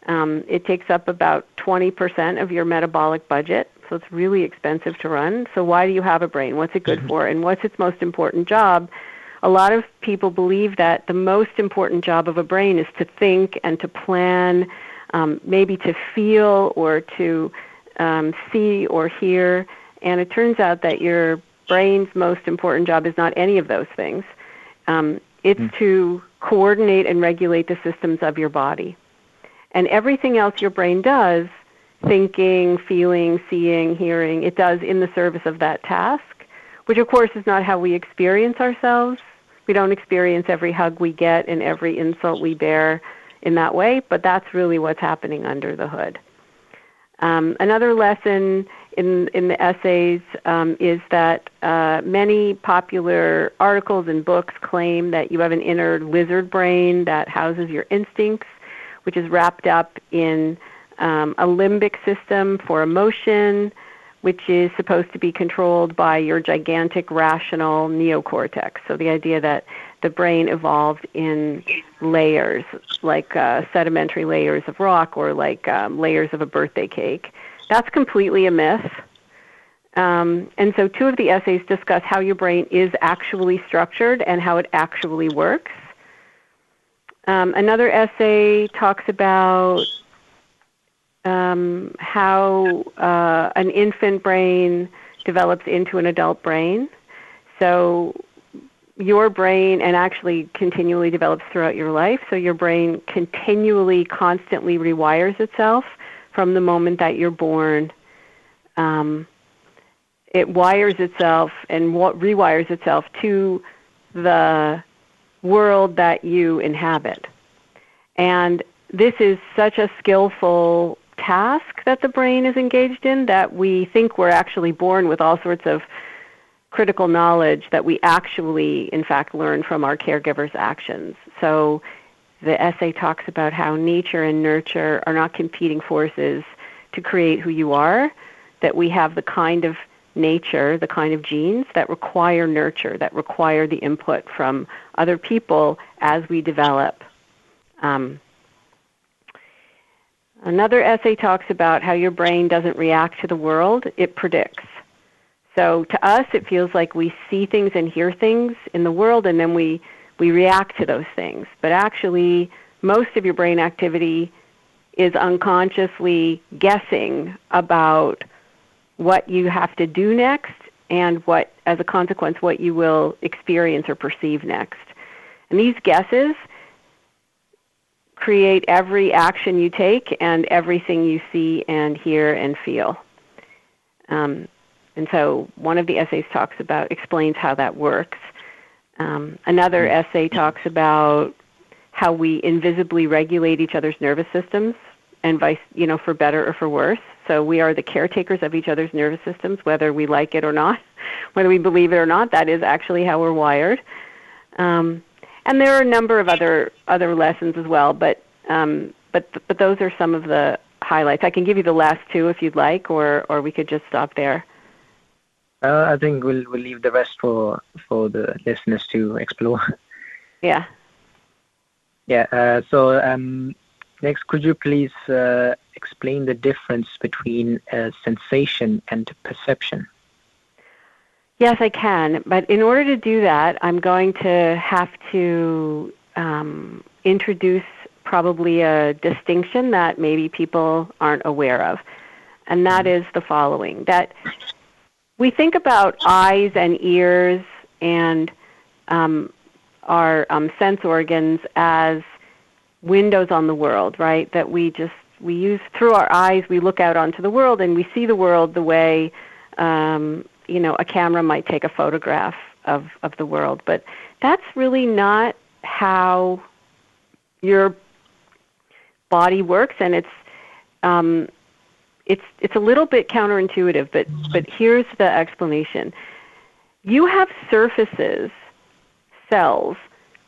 Um, it takes up about 20% of your metabolic budget, so it's really expensive to run. So, why do you have a brain? What's it good for? And what's its most important job? A lot of people believe that the most important job of a brain is to think and to plan, um, maybe to feel or to um, see or hear. And it turns out that your brain's most important job is not any of those things. Um, it's to coordinate and regulate the systems of your body. And everything else your brain does, thinking, feeling, seeing, hearing, it does in the service of that task, which of course is not how we experience ourselves. We don't experience every hug we get and every insult we bear in that way, but that's really what's happening under the hood. Um, another lesson in in the essays um, is that uh, many popular articles and books claim that you have an inner lizard brain that houses your instincts, which is wrapped up in um, a limbic system for emotion, which is supposed to be controlled by your gigantic rational neocortex. So the idea that the brain evolved in layers, like uh, sedimentary layers of rock or like um, layers of a birthday cake. That's completely a myth. Um, and so, two of the essays discuss how your brain is actually structured and how it actually works. Um, another essay talks about um, how uh, an infant brain develops into an adult brain. So, your brain and actually continually develops throughout your life. So, your brain continually, constantly rewires itself from the moment that you're born. Um, it wires itself and rewires itself to the world that you inhabit. And this is such a skillful task that the brain is engaged in that we think we're actually born with all sorts of critical knowledge that we actually, in fact, learn from our caregivers' actions. So the essay talks about how nature and nurture are not competing forces to create who you are, that we have the kind of nature, the kind of genes that require nurture, that require the input from other people as we develop. Um, another essay talks about how your brain doesn't react to the world, it predicts. So to us, it feels like we see things and hear things in the world, and then we, we react to those things. But actually, most of your brain activity is unconsciously guessing about what you have to do next and what, as a consequence, what you will experience or perceive next. And these guesses create every action you take and everything you see and hear and feel. Um, and so one of the essays talks about, explains how that works. Um, another essay talks about how we invisibly regulate each other's nervous systems and vice, you know, for better or for worse. So we are the caretakers of each other's nervous systems, whether we like it or not, [LAUGHS] whether we believe it or not. That is actually how we're wired. Um, and there are a number of other other lessons as well, but um, but but those are some of the highlights. I can give you the last two if you'd like, or or we could just stop there. Uh, I think we'll we'll leave the rest for for the listeners to explore. [LAUGHS] Yeah. Yeah. Uh, so um, next, could you please uh, explain the difference between uh, sensation and perception? Yes, I can. But in order to do that, I'm going to have to um, introduce probably a distinction that maybe people aren't aware of. And that mm-hmm. the following that we think about eyes and ears and um, our um, sense organs as windows on the world, right? That we just we use through our eyes. We look out onto the world and we see the world the way um, you know a camera might take a photograph of of the world. But that's really not how your body works, and it's um, it's it's a little bit counterintuitive, but but here's the explanation. You have surfaces, cells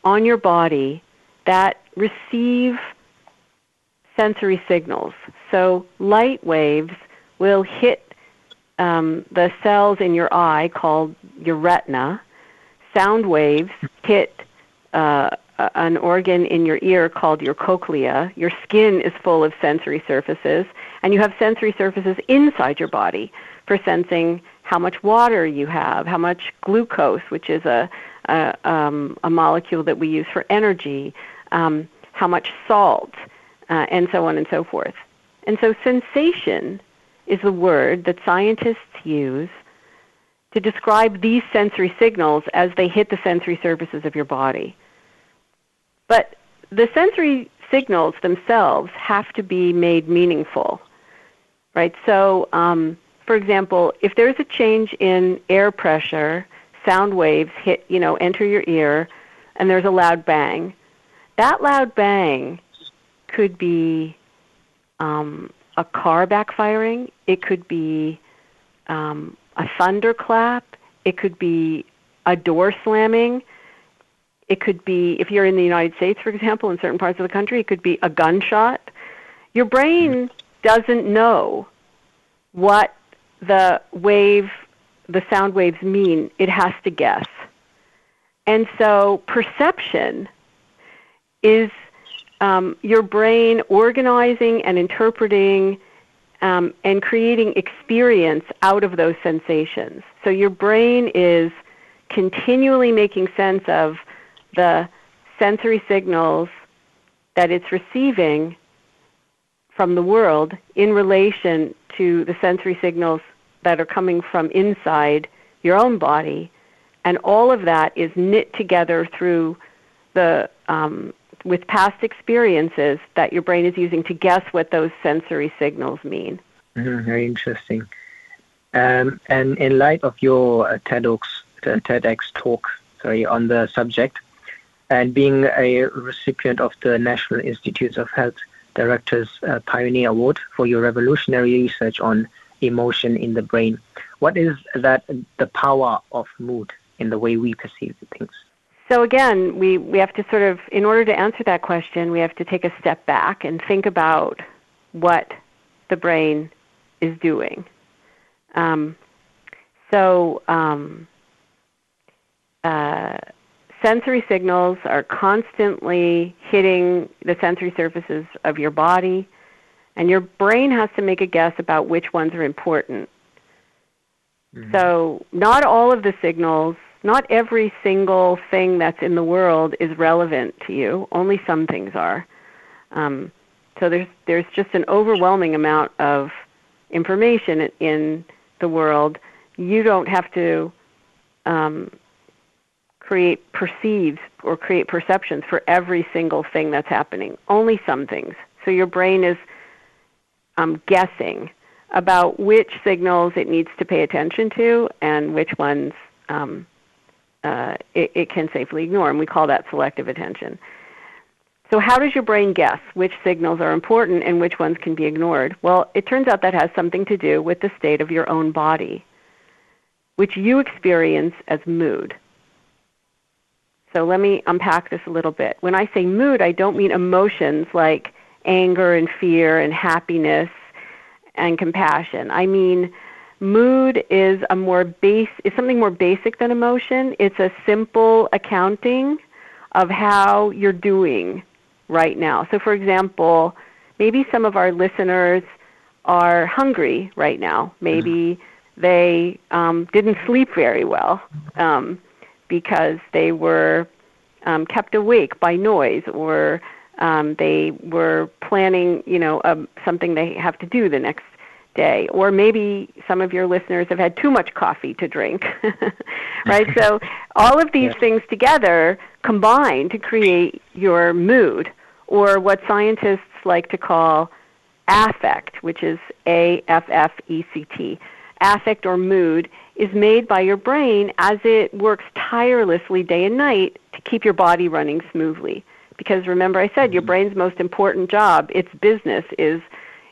on your body that receive sensory signals. So light waves will hit um, the cells in your eye called your retina. Sound waves hit uh, an organ in your ear called your cochlea. Your skin is full of sensory surfaces, and you have sensory surfaces inside your body for sensing how much water you have, how much glucose, which is a, a, um, a molecule that we use for energy, um, how much salt, uh, and so on and so forth. And so sensation is the word that scientists use to describe these sensory signals as they hit the sensory surfaces of your body. But the sensory signals themselves have to be made meaningful right? So, um, for example, if there's a change in air pressure, sound waves hit, you know, enter your ear, and there's a loud bang. That loud bang could be um, a car backfiring. It could be um, a thunderclap. It could be a door slamming. It could be, if you're in the United States, for example, in certain parts of the country, it could be a gunshot. Your brain doesn't know what the wave, the sound waves mean. It has to guess. And so perception is um, your brain organizing and interpreting um, and creating experience out of those sensations. So your brain is continually making sense of the sensory signals that it's receiving from the world in relation to the sensory signals that are coming from inside your own body. And all of that is knit together through the um, with past experiences that your brain is using to guess what those sensory signals mean. Mm, very interesting. Um, and in light of your uh, TEDx, TEDx talk, sorry, on the subject, and being a recipient of the National Institutes of Health Directors uh, Pioneer Award for your revolutionary research on emotion in the brain, what is that the power of mood in the way we perceive things? So again, we, we have to sort of, in order to answer that question, we have to take a step back and think about what the brain is doing. Um, so um, uh, sensory signals are constantly hitting the sensory surfaces of your body, and your brain has to make a guess about which ones are important. Mm-hmm. So, not all of the signals not every single thing that's in the world is relevant to you. Only some things are. Um, so there's there's just an overwhelming amount of information in the world. You don't have to um, create perceives or create perceptions for every single thing that's happening. Only some things. So your brain is um, guessing about which signals it needs to pay attention to and which ones um, uh, it, it can safely ignore, and we call that selective attention. So, how does your brain guess which signals are important and which ones can be ignored? Well, it turns out that has something to do with the state of your own body, which you experience as mood. So, let me unpack this a little bit. When I say mood, I don't mean emotions like anger and fear and happiness and compassion. I mean Mood is a more base is something more basic than emotion. It's a simple accounting of how you're doing right now. So for example, maybe some of our listeners are hungry right now. Maybe they um, didn't sleep very well um, because they were um, kept awake by noise or um, they were planning, you know, um, something they have to do the next day or maybe some of your listeners have had too much coffee to drink [LAUGHS] right so all of these yeah. things together combine to create your mood or what scientists like to call affect which is a f f e c t affect or mood is made by your brain as it works tirelessly day and night to keep your body running smoothly because remember i said your mm-hmm. brain's most important job its business is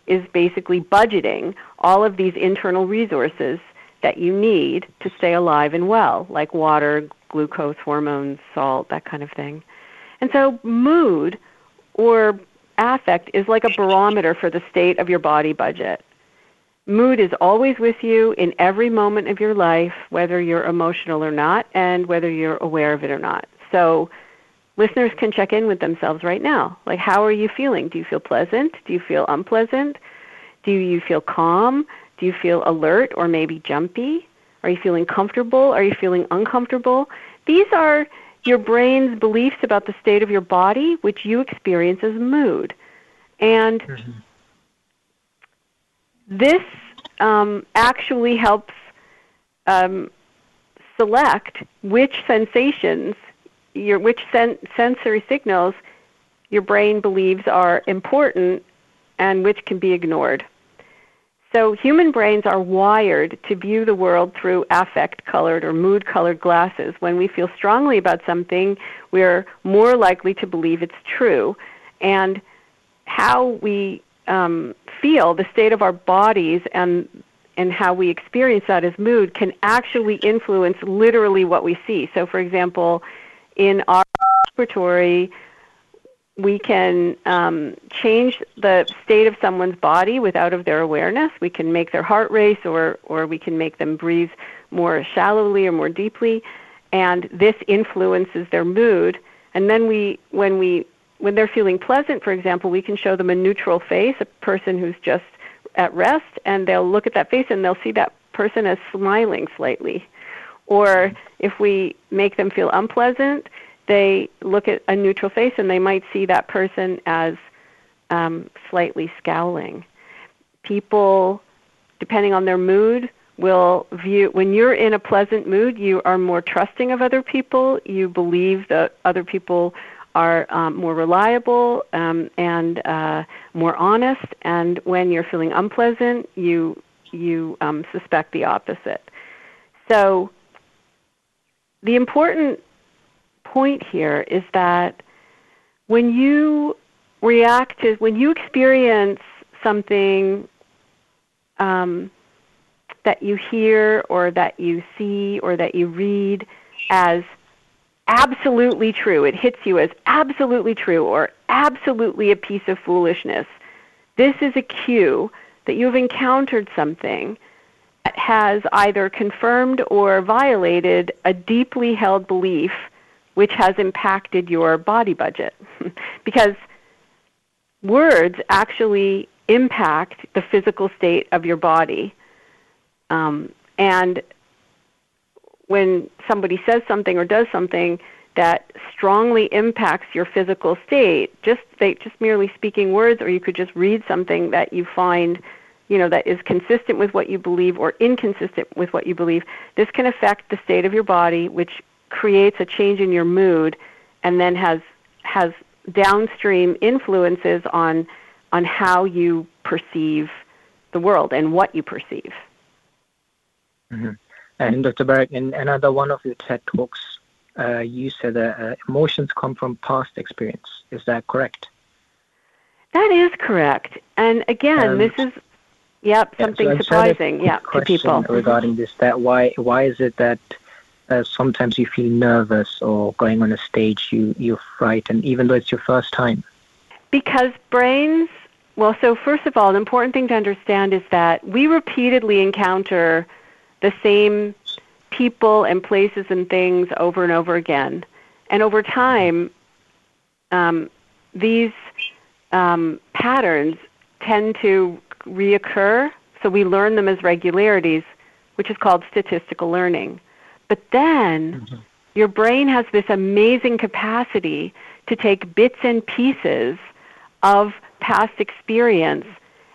is basically budgeting all of these internal resources that you need to stay alive and well, like water, glucose, hormones, salt, that kind of thing. And so, mood or affect is like a barometer for the state of your body budget. Mood is always with you in every moment of your life, whether you're emotional or not, and whether you're aware of it or not. So, listeners can check in with themselves right now. Like, how are you feeling? Do you feel pleasant? Do you feel unpleasant? Do you feel calm? Do you feel alert or maybe jumpy? Are you feeling comfortable? Are you feeling uncomfortable? These are your brain's beliefs about the state of your body, which you experience as mood. And mm-hmm. this um, actually helps um, select which sensations your which sen- sensory signals your brain believes are important and which can be ignored. So human brains are wired to view the world through affect colored or mood colored glasses. When we feel strongly about something, we're more likely to believe it's true. And how we um, feel, the state of our bodies, and and how we experience that as mood can actually influence literally what we see. So, for example, in our laboratory, we can um, change the state of someone's body without of their awareness. We can make their heart race, or or we can make them breathe more shallowly or more deeply, and this influences their mood. And then we, when we, when they're feeling pleasant, for example, we can show them a neutral face, a person who's just at rest, and they'll look at that face and they'll see that person as smiling slightly. Or if we make them feel unpleasant, they look at a neutral face and they might see that person as um, slightly scowling. People, depending on their mood, will view when you're in a pleasant mood, you are more trusting of other people. You believe that other people are um, more reliable um, and uh, more honest. And when you're feeling unpleasant, you you um, suspect the opposite. So the important point here is that when you react to, when you experience something um, that you hear or that you see or that you read as absolutely true, it hits you as absolutely true or absolutely a piece of foolishness, this is a cue that you've encountered something has either confirmed or violated a deeply held belief which has impacted your body budget. [LAUGHS] because words actually impact the physical state of your body. Um, and when somebody says something or does something that strongly impacts your physical state, just they, just merely speaking words, or you could just read something that you find, you know, that is consistent with what you believe or inconsistent with what you believe. This can affect the state of your body, which creates a change in your mood and then has has downstream influences on on how you perceive the world and what you perceive. Mm-hmm. And Dr. Barrett, in another one of your TED talks, uh, you said that uh, emotions come from past experience. Is that correct? That is correct. And again, um, this is yep something yeah, so surprising. Yeah, to people regarding this. That why why is it that uh, sometimes you feel nervous or going on a stage you you're frightened even though it's your first time because brains well so first of all an important thing to understand is that we repeatedly encounter the same people and places and things over and over again and over time um, these um, patterns tend to reoccur so we learn them as regularities which is called statistical learning but then mm-hmm. your brain has this amazing capacity to take bits and pieces of past experience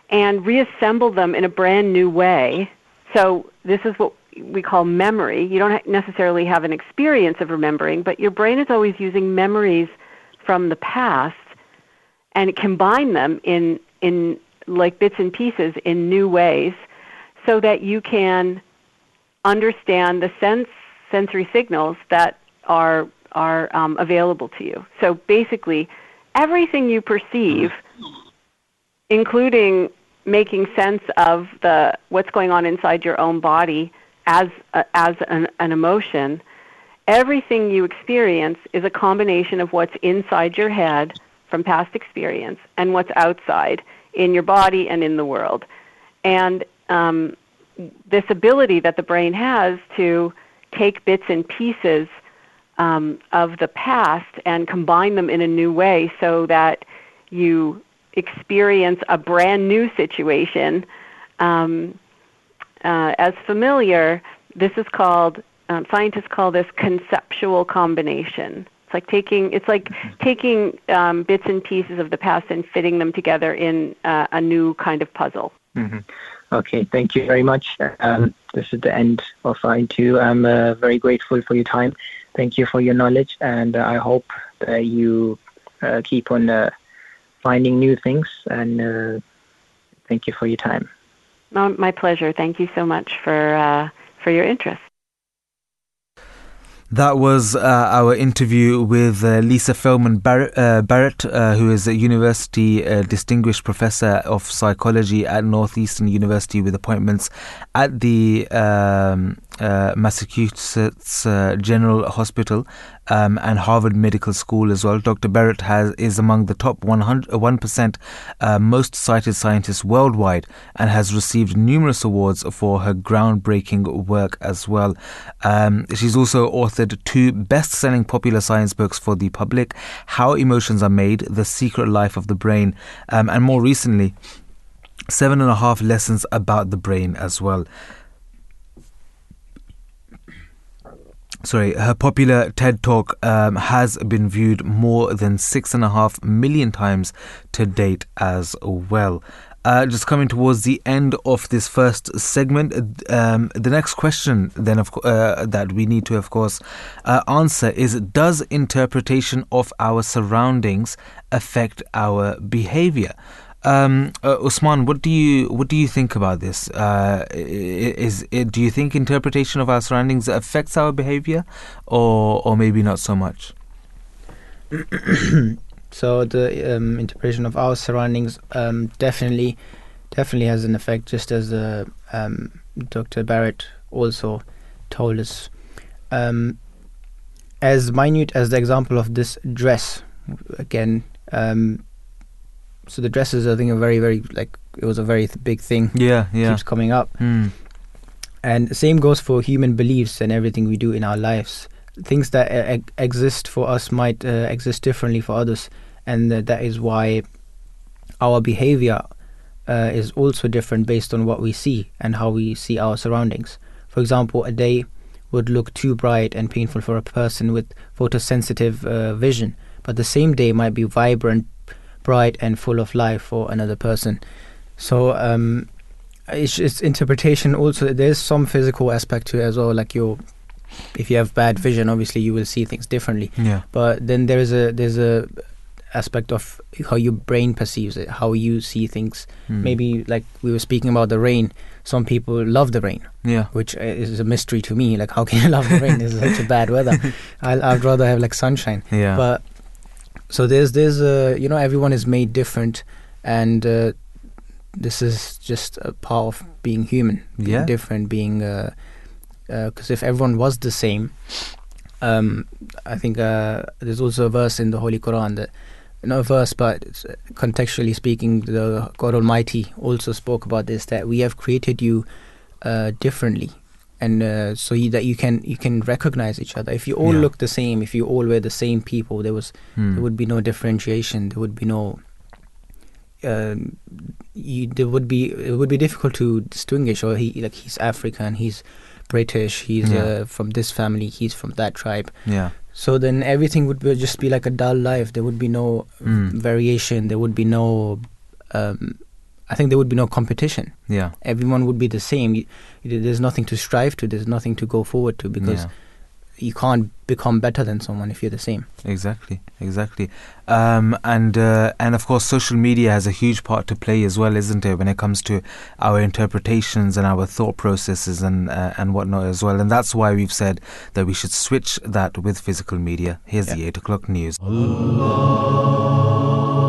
and reassemble them in a brand new way. So this is what we call memory. You don't necessarily have an experience of remembering, but your brain is always using memories from the past and combine them in in like bits and pieces in new ways so that you can understand the sense sensory signals that are are um, available to you. So basically, everything you perceive, including making sense of the what's going on inside your own body as a, as an, an emotion, everything you experience is a combination of what's inside your head from past experience and what's outside in your body and in the world. And um, this ability that the brain has to take bits and pieces um, of the past and combine them in a new way so that you experience a brand new situation um, uh, as familiar. This is called um, scientists call this conceptual combination. It's like taking it's like taking um, bits and pieces of the past and fitting them together in uh, a new kind of puzzle. Mm-hmm. Okay, thank you very much. Um, this is the end of our interview. I'm uh, very grateful for your time. Thank you for your knowledge, and uh, I hope that you uh, keep on uh, finding new things. And uh, thank you for your time. My, my pleasure. Thank you so much for uh, for your interest. That was uh, our interview with uh, Lisa Feldman Barrett, uh, Barrett uh, who is a university uh, distinguished professor of psychology at Northeastern University with appointments at the um, uh, Massachusetts General Hospital um, and Harvard Medical School as well. Dr. Barrett has is among the top 1% uh, most cited scientists worldwide and has received numerous awards for her groundbreaking work as well. Um, she's also authored two best selling popular science books for the public How Emotions Are Made, The Secret Life of the Brain, um, and more recently, Seven and a Half Lessons About the Brain as well. Sorry, her popular TED Talk um, has been viewed more than six and a half million times to date as well. Uh, just coming towards the end of this first segment, um, the next question then of uh, that we need to, of course, uh, answer is: Does interpretation of our surroundings affect our behavior? Um, uh, Usman, what do you what do you think about this? Uh, is, is do you think interpretation of our surroundings affects our behavior, or or maybe not so much? [COUGHS] so the um, interpretation of our surroundings um, definitely definitely has an effect, just as uh, um, Dr. Barrett also told us. Um, as minute as the example of this dress, again, um, so the dresses I think are very very like it was a very th- big thing. Yeah, yeah. Keeps coming up. Mm. And the same goes for human beliefs and everything we do in our lives. Things that uh, exist for us might uh, exist differently for others, and uh, that is why our behavior uh, is also different based on what we see and how we see our surroundings. For example, a day would look too bright and painful for a person with photosensitive uh, vision, but the same day might be vibrant, bright and full of life for another person. So um, it's, it's interpretation. Also, there's some physical aspect to it as well. Like you, if you have bad vision, obviously you will see things differently. Yeah. But then there's a there's a aspect of how your brain perceives it, how you see things. Mm. Maybe like we were speaking about the rain. Some people love the rain, yeah, which is a mystery to me. Like, how can you [LAUGHS] love the rain? It's such a bad weather. [LAUGHS] i would rather have like sunshine. Yeah. But so there's there's uh, you know everyone is made different and uh, this is just a part of being human being yeah. different being because uh, uh if everyone was the same um, I think uh, there's also a verse in the Holy Quran that not a verse but uh, contextually speaking the God Almighty also spoke about this that we have created you differently and uh, so you, that you can you can recognize each other. If you all yeah. look the same, if you all were the same people, there was mm. there would be no differentiation. There would be no. Um, you, there would be it would be difficult to distinguish. Or he like he's African, he's British, he's yeah. uh, from this family, he's from that tribe. Yeah. So then everything would be, just be like a dull life. There would be no mm. variation. There would be no um, I think there would be no competition. Yeah. Everyone would be the same. There's nothing to strive to. There's nothing to go forward to because yeah. you can't become better than someone if you're the same. Exactly. Exactly. Um, and uh, and of course, social media has a huge part to play as well, isn't it, when it comes to our interpretations and our thought processes and uh, and whatnot as well. And that's why we've said that we should switch that with physical media. Here's yeah. the eight o'clock news. Allah. Allah.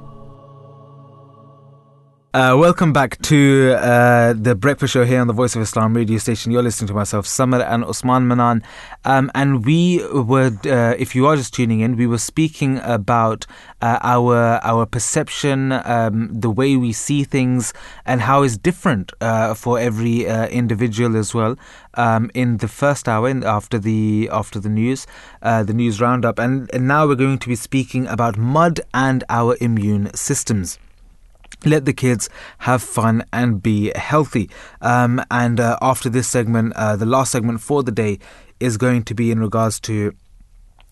Uh, welcome back to uh, the breakfast show here on the Voice of Islam radio station. You're listening to myself, Samar and Usman Manan. Um, and we were, uh, if you are just tuning in, we were speaking about uh, our our perception, um, the way we see things, and how it's different uh, for every uh, individual as well. Um, in the first hour, in, after the after the news, the news roundup, and, and now we're going to be speaking about mud and our immune systems let the kids have fun and be healthy. Um, and uh, after this segment, uh, the last segment for the day is going to be in regards to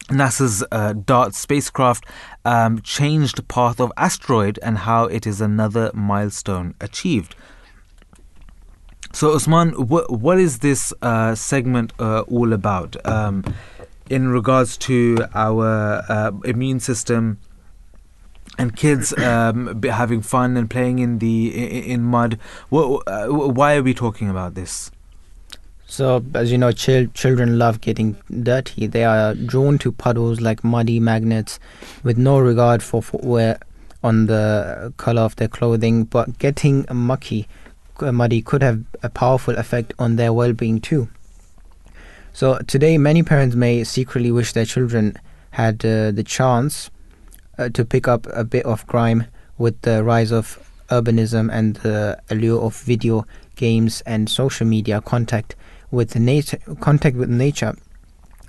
NASA's uh, DART spacecraft um, changed path of asteroid and how it is another milestone achieved. So, Usman, wh- what is this uh, segment uh, all about um, in regards to our uh, immune system and kids [COUGHS] um, having fun and playing in the in, in mud? Wh- uh, why are we talking about this? So, as you know, chil- children love getting dirty. They are drawn to puddles like muddy magnets with no regard for footwear on the color of their clothing. But getting mucky, uh, muddy could have a powerful effect on their well being too. So, today, many parents may secretly wish their children had uh, the chance uh, to pick up a bit of grime with the rise of urbanism and the allure of video games and social media contact with nature contact with nature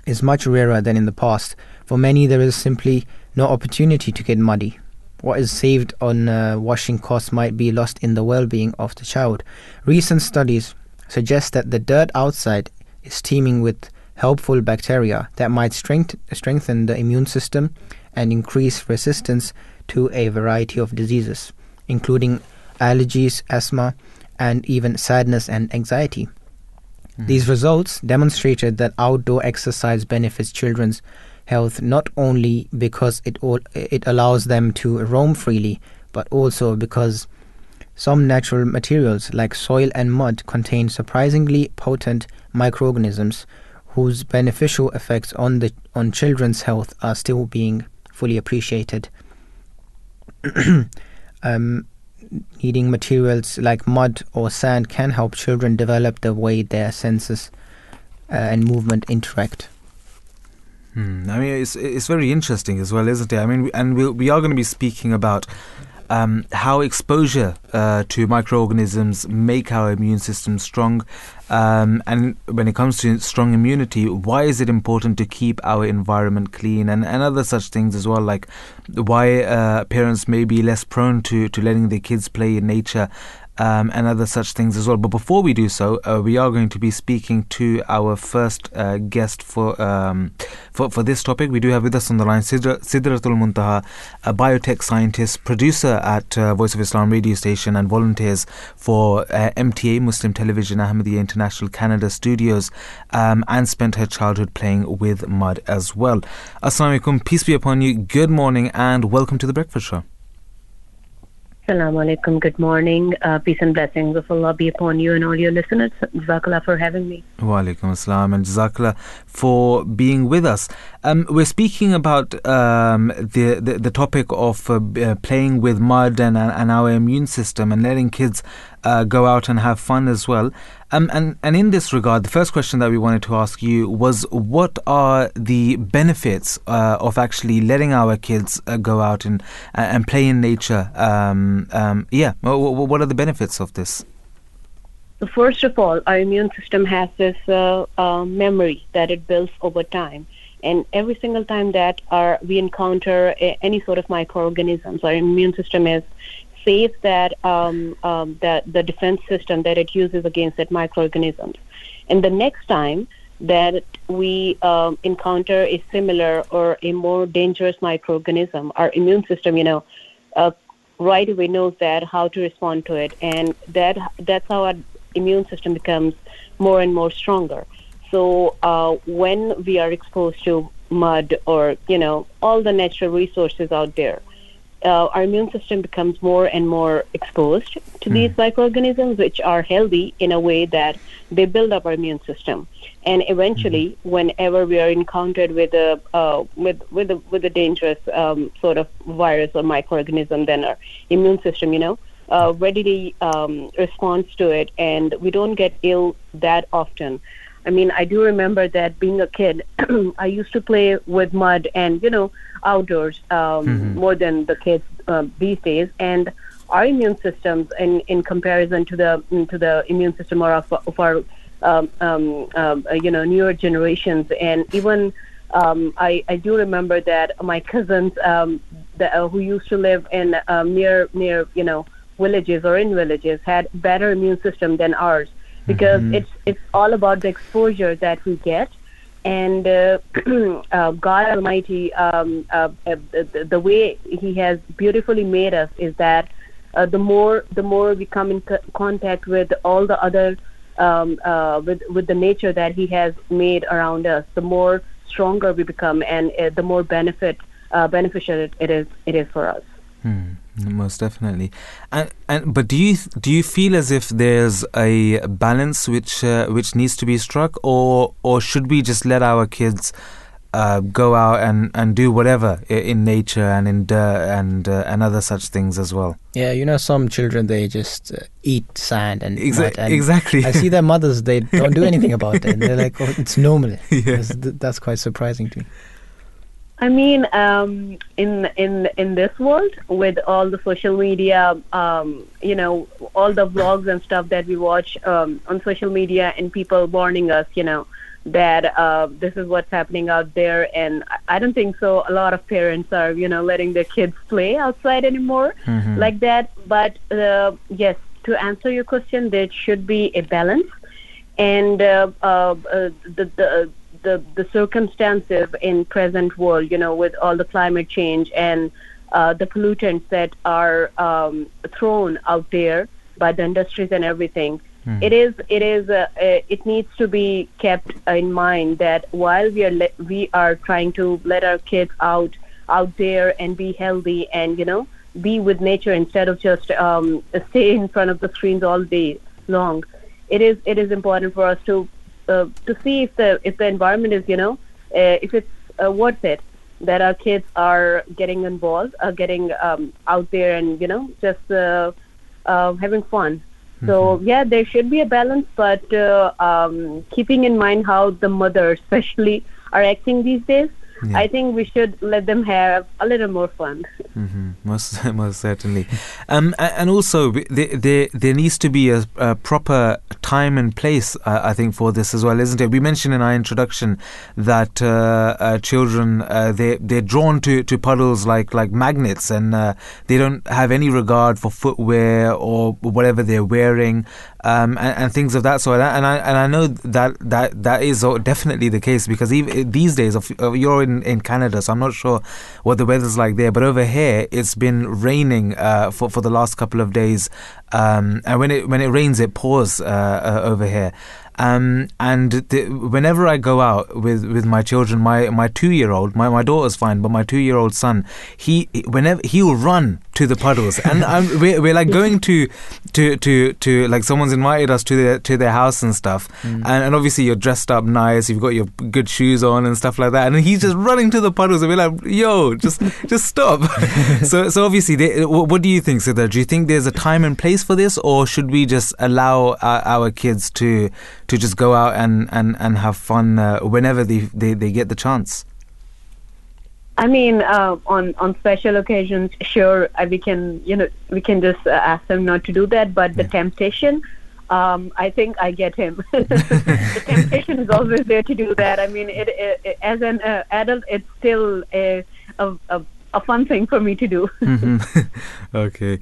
is much rarer than in the past. For many, there is simply no opportunity to get muddy. What is saved on uh, washing costs might be lost in the well-being of the child. Recent studies suggest that the dirt outside is teeming with helpful bacteria that might strength- strengthen the immune system and increase resistance to a variety of diseases, including allergies, asthma, and even sadness and anxiety. Mm-hmm. These results demonstrated that outdoor exercise benefits children's health not only because it all, it allows them to roam freely, but also because some natural materials like soil and mud contain surprisingly potent microorganisms whose beneficial effects on the on children's health are still being fully appreciated. [CLEARS THROAT] um, eating materials like mud or sand can help children develop the way their senses uh, and movement interact. Hmm. I mean, it's it's very interesting as well, isn't it? I mean, we, and we we are going to be speaking about um, how exposure uh, to microorganisms make our immune system strong, um, and when it comes to strong immunity, why is it important to keep our environment clean, and, and other such things as well, like why uh, parents may be less prone to to letting their kids play in nature. Um, and other such things as well. But before we do so, uh, we are going to be speaking to our first uh, guest for, um, for for this topic. We do have with us on the line Sidra, Sidratul Muntaha, a biotech scientist, producer at uh, Voice of Islam radio station, and volunteers for uh, MTA Muslim Television Ahmadiyya International Canada Studios, um, and spent her childhood playing with mud as well. Assalamu alaikum, peace be upon you. Good morning, and welcome to the Breakfast Show. Assalamu alaikum. Good morning. Uh, peace and blessings of Allah be upon you and all your listeners. Jazakallah for having me. Wa alaikum assalam and jazakallah for being with us. Um, we're speaking about um, the, the the topic of uh, uh, playing with mud and, and our immune system and letting kids uh, go out and have fun as well. Um, and and in this regard, the first question that we wanted to ask you was, what are the benefits uh, of actually letting our kids uh, go out and and play in nature? Um, um, yeah, wh- wh- what are the benefits of this? First of all, our immune system has this uh, uh, memory that it builds over time. And every single time that our, we encounter a, any sort of microorganisms, our immune system is saves that um, um, that the defense system that it uses against that microorganisms. And the next time that we um, encounter a similar or a more dangerous microorganism, our immune system, you know, uh, right away knows that how to respond to it, and that that's how our immune system becomes more and more stronger. So uh, when we are exposed to mud or you know all the natural resources out there, uh, our immune system becomes more and more exposed to these microorganisms, which are healthy in a way that they build up our immune system. And eventually, whenever we are encountered with a uh, with with a with a dangerous um, sort of virus or microorganism, then our immune system, you know, uh, readily um, responds to it, and we don't get ill that often. I mean, I do remember that being a kid, [CLEARS THROAT] I used to play with mud and you know outdoors um, more than the kids uh, these days, and our immune systems, in in comparison to the to the immune system of, of our um, um, um, uh, you know newer generations, and even um, I I do remember that my cousins um, the, uh, who used to live in um, near near you know villages or in villages had better immune system than ours because it's it's all about the exposure that we get. And uh, [CLEARS THROAT] uh, God Almighty, um, uh, uh, the, the way He has beautifully made us is that uh, the more the more we come in co- contact with all the other um, uh, with with the nature that He has made around us, the more stronger we become, and uh, the more benefit uh, beneficial it, it is it is for us. Hmm, most definitely. And and but do you do you feel as if there's a balance which uh, which needs to be struck, or or should we just let our kids uh, go out and, and do whatever in nature and in dirt and uh, and other such things as well? Yeah, you know, some children they just uh, eat sand and Exa- and exactly. I see their mothers; they don't do anything about it. And [LAUGHS] they're like, "Oh, it's normal." Yeah. That's, that's quite surprising to me. I mean, um, in in in this world, with all the social media, um, you know, all the vlogs and stuff that we watch um, on social media, and people warning us, you know, that uh, this is what's happening out there, and I- don't think so. A lot of parents are, you know, letting their kids play outside anymore Mhm. like that. But uh, yes, to answer your question, there should be a balance, and uh, uh, uh, the the the the circumstances in present world, you know, with all the climate change and uh, the pollutants that are um, thrown out there by the industries and everything. It is it is uh, uh, it needs to be kept in mind that while we are le- we are trying to let our kids out out there and be healthy and you know be with nature instead of just um, stay in front of the screens all day long. It is it is important for us to uh, to see if the if the environment is you know uh, if it's uh, worth it that our kids are getting involved, are getting um, out there and you know just uh, uh, having fun. So yeah, there should be a balance, but uh, um, keeping in mind how the mothers, [LAUGHS] especially, are acting these days, Yeah. I think we should let them have a little more fun. Mm-hmm. Most [LAUGHS] most certainly, um, and also there, there there needs to be a, a proper time and place. Uh, I think for this as well, isn't it? We mentioned in our introduction that uh, uh, children uh, they they're drawn to, to puddles like like magnets, and uh, they don't have any regard for footwear or whatever they're wearing, um, and, and things of that sort. And I and I know that that that is definitely the case because even these days, of, of you're in, in Canada, so I'm not sure what the weather's like there. But over here, it's been raining uh, for for the last couple of days, um, and when it when it rains, it pours uh, uh, over here. Um, and the, whenever I go out with, with my children, my, my two year old, my, my daughter's fine, but my two year old son, he whenever he will run to the puddles, and [LAUGHS] I'm, we're, we're like going to to to to like someone's invited us to their to their house and stuff, and, and obviously you're dressed up nice, you've got your good shoes on and stuff like that, and he's just running to the puddles, and we're like, yo, just [LAUGHS] just stop. [LAUGHS] so so obviously, they, wh- what do you think, Siddhar? Do you think there's a time and place for this, or should we just allow our, our kids to to just go out and and and have fun uh, whenever they, they they get the chance? I mean, uh, on on special occasions, sure, uh, we can you know we can just uh, ask them not to do that. But the temptation, um, I think I get him. [LAUGHS] [LAUGHS] the temptation is always there to do that. I mean, it, it, as an uh, adult, it's still a, a a a fun thing for me to do. Mhm. [LAUGHS] okay.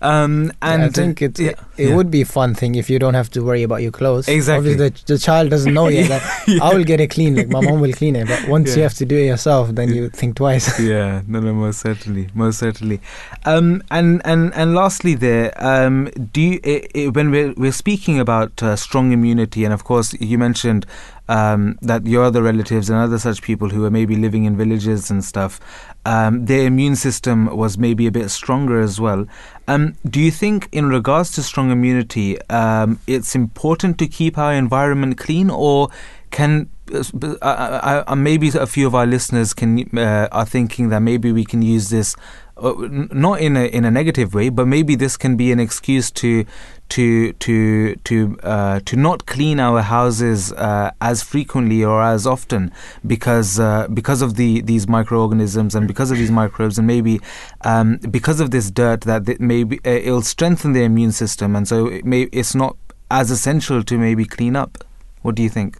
Um, and I think it yeah, it yeah. would be a fun thing if you don't have to worry about your clothes. Exactly. Obviously, the, the child doesn't know yet [LAUGHS] that I will get it clean. Like my mom will clean it, but once Yeah. you have to do it yourself, then you think twice. [LAUGHS] yeah, no, no, most certainly, most certainly. Um, and and and lastly, there, um, do you, i i when we're we're speaking about uh, strong immunity, and of course, you mentioned um, that your other relatives and other such people who are maybe living in villages and stuff, um, their immune system was maybe a bit stronger as well. Um, do you think, in regards to strong immunity, um, it's important to keep our environment clean, or can uh, uh, uh, uh, maybe a few of our listeners can uh, are thinking that maybe we can use this uh, not in a in a negative way, but maybe this can be an excuse to to to to uh, to not clean our houses uh, as frequently or as often because uh, because of the these microorganisms and because of these microbes and maybe um, because of this dirt that th- maybe uh, it'll strengthen the immune system and so it may it's not as essential to maybe clean up. What do you think?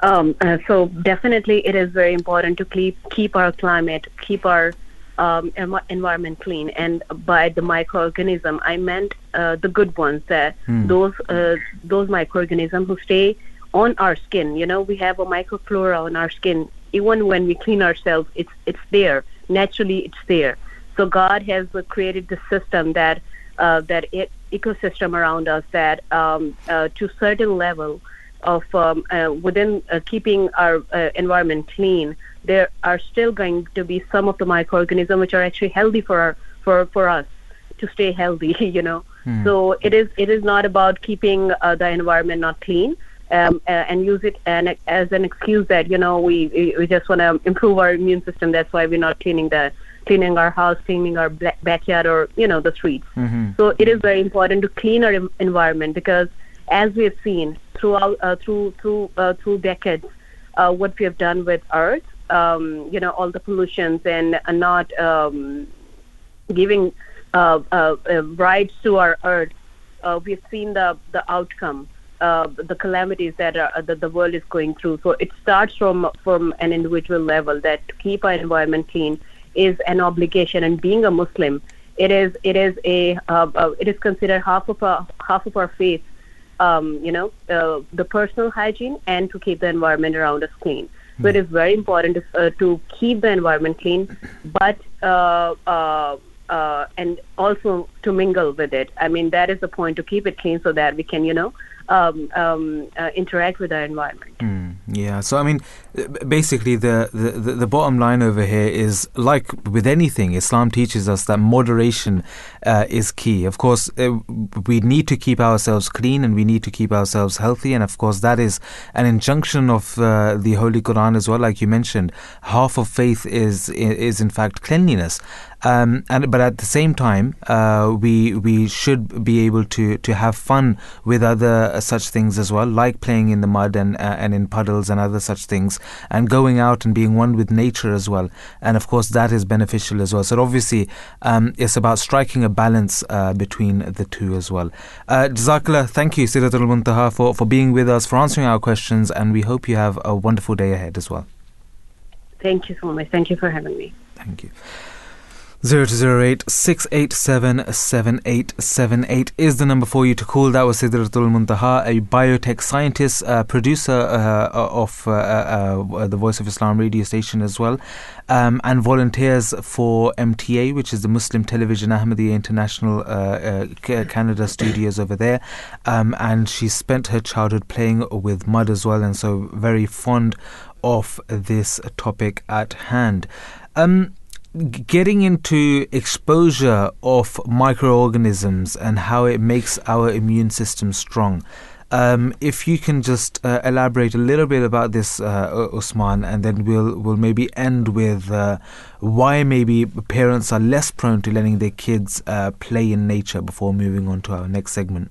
Um, uh, so definitely, it is very important to keep keep our climate, keep our um, envi- environment clean. And by the microorganism, I meant uh, the good ones, that Hmm. those uh, those microorganisms who stay on our skin. You know, we have a microflora on our skin. Even when we clean ourselves, it's it's there naturally. It's there. So God has uh, created the system that uh, that e- ecosystem around us that um, uh, to certain level of um, uh, within uh, keeping our uh, environment clean, there are still going to be some of the microorganisms which are actually healthy for our, for for us to stay healthy. [LAUGHS] You know, so it is it is not about keeping uh, the environment not clean. Um, and use it an, as an excuse that you know we we just want to improve our immune system. That's why we're not cleaning the cleaning our house, cleaning our backyard, or you know the streets. So it is very important to clean our environment because, as we have seen throughout uh, through through uh, through decades, uh, what we have done with Earth, um, you know, all the pollutions and uh, not um, giving uh, uh, uh, rights to our Earth, uh, we've seen the the outcome. Uh, the calamities that, are, that the world is going through. So it starts from from an individual level that to keep our environment clean is an obligation. And being a Muslim, it is it is a uh, uh, it is considered half of our half of our faith. Um, you know, uh, the personal hygiene and to keep the environment around us clean. So it is very important to, uh, to keep the environment clean, but uh, uh, uh, and also to mingle with it. I mean, that is the point to keep it clean so that we can, you know, um, um, uh, interact with our environment. Mm, yeah, so I mean, basically, the, the, the the bottom line over here is like with anything, Islam teaches us that moderation uh, is key. Of course, uh, we need to keep ourselves clean and we need to keep ourselves healthy, and of course, that is an injunction of uh, the Holy Quran as well. Like you mentioned, half of faith is is in fact cleanliness. Um, and but at the same time, uh, we we should be able to to have fun with other uh, such things as well, like playing in the mud and uh, and in puddles and other such things, and going out and being one with nature as well. And of course, that is beneficial as well. So obviously, um, it's about striking a balance uh, between the two as well. Uh, Jazakallah, thank you, Sidratul Muntaha, for for being with us, for answering our questions, and we hope you have a wonderful day ahead as well. Thank you so much. Thank you for having me. Thank you. 0208 687 7878 is the number for you to call. That was Sidratul Muntaha, a biotech scientist, uh, producer uh, of uh, uh, the Voice of Islam radio station as well, um, and volunteers for MTA, which is the Muslim Television Ahmadiyya International uh, uh, Canada studios over there. Um, and she spent her childhood playing with mud as well, and so very fond of this topic at hand. Um, getting into exposure of microorganisms and how it makes our immune system strong. Um, if you can just uh, elaborate a little bit about this, uh, Usman, and then we'll we'll maybe end with uh, why maybe parents are less prone to letting their kids uh, play in nature before moving on to our next segment.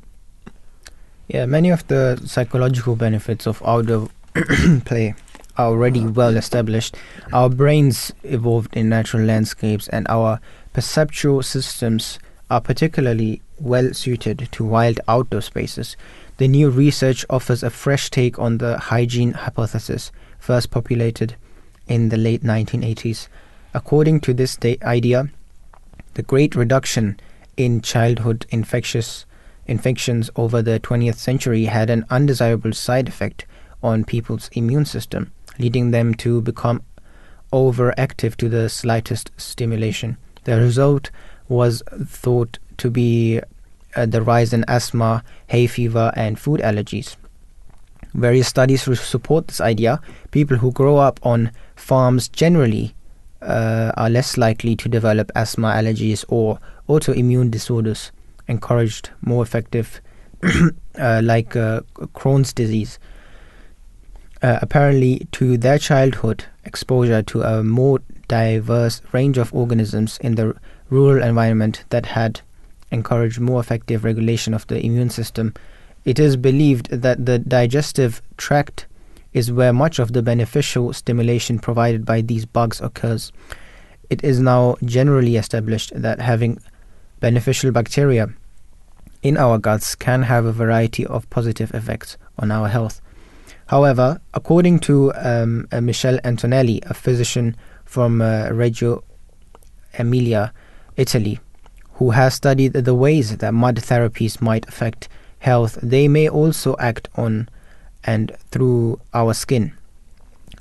Yeah, many of the psychological benefits of outdoor [COUGHS] play already well established. Our brains evolved in natural landscapes, and our perceptual systems are particularly well suited to wild outdoor spaces. The new research offers a fresh take on the hygiene hypothesis, first populated in the late 1980s. According to this da- idea, the great reduction in childhood infectious infections over the 20th century had an undesirable side effect on people's immune system leading them to become overactive to the slightest stimulation. The result was thought to be uh, the rise in asthma, hay fever, and food allergies. Various studies support this idea. People who grow up on farms generally uh, are less likely to develop asthma, allergies, or autoimmune disorders, encouraged more effective, [COUGHS] uh, like uh, Crohn's disease uh, apparently to their childhood exposure to a more diverse range of organisms in the rural environment that had encouraged more effective regulation of the immune system. It is believed that the digestive tract is where much of the beneficial stimulation provided by these bugs occurs. It is now generally established that having beneficial bacteria in our guts can have a variety of positive effects on our health. However, according to um, uh, Michele Antonelli, a physician from uh, Reggio Emilia, Italy, who has studied the ways that mud therapies might affect health, they may also act on and through our skin.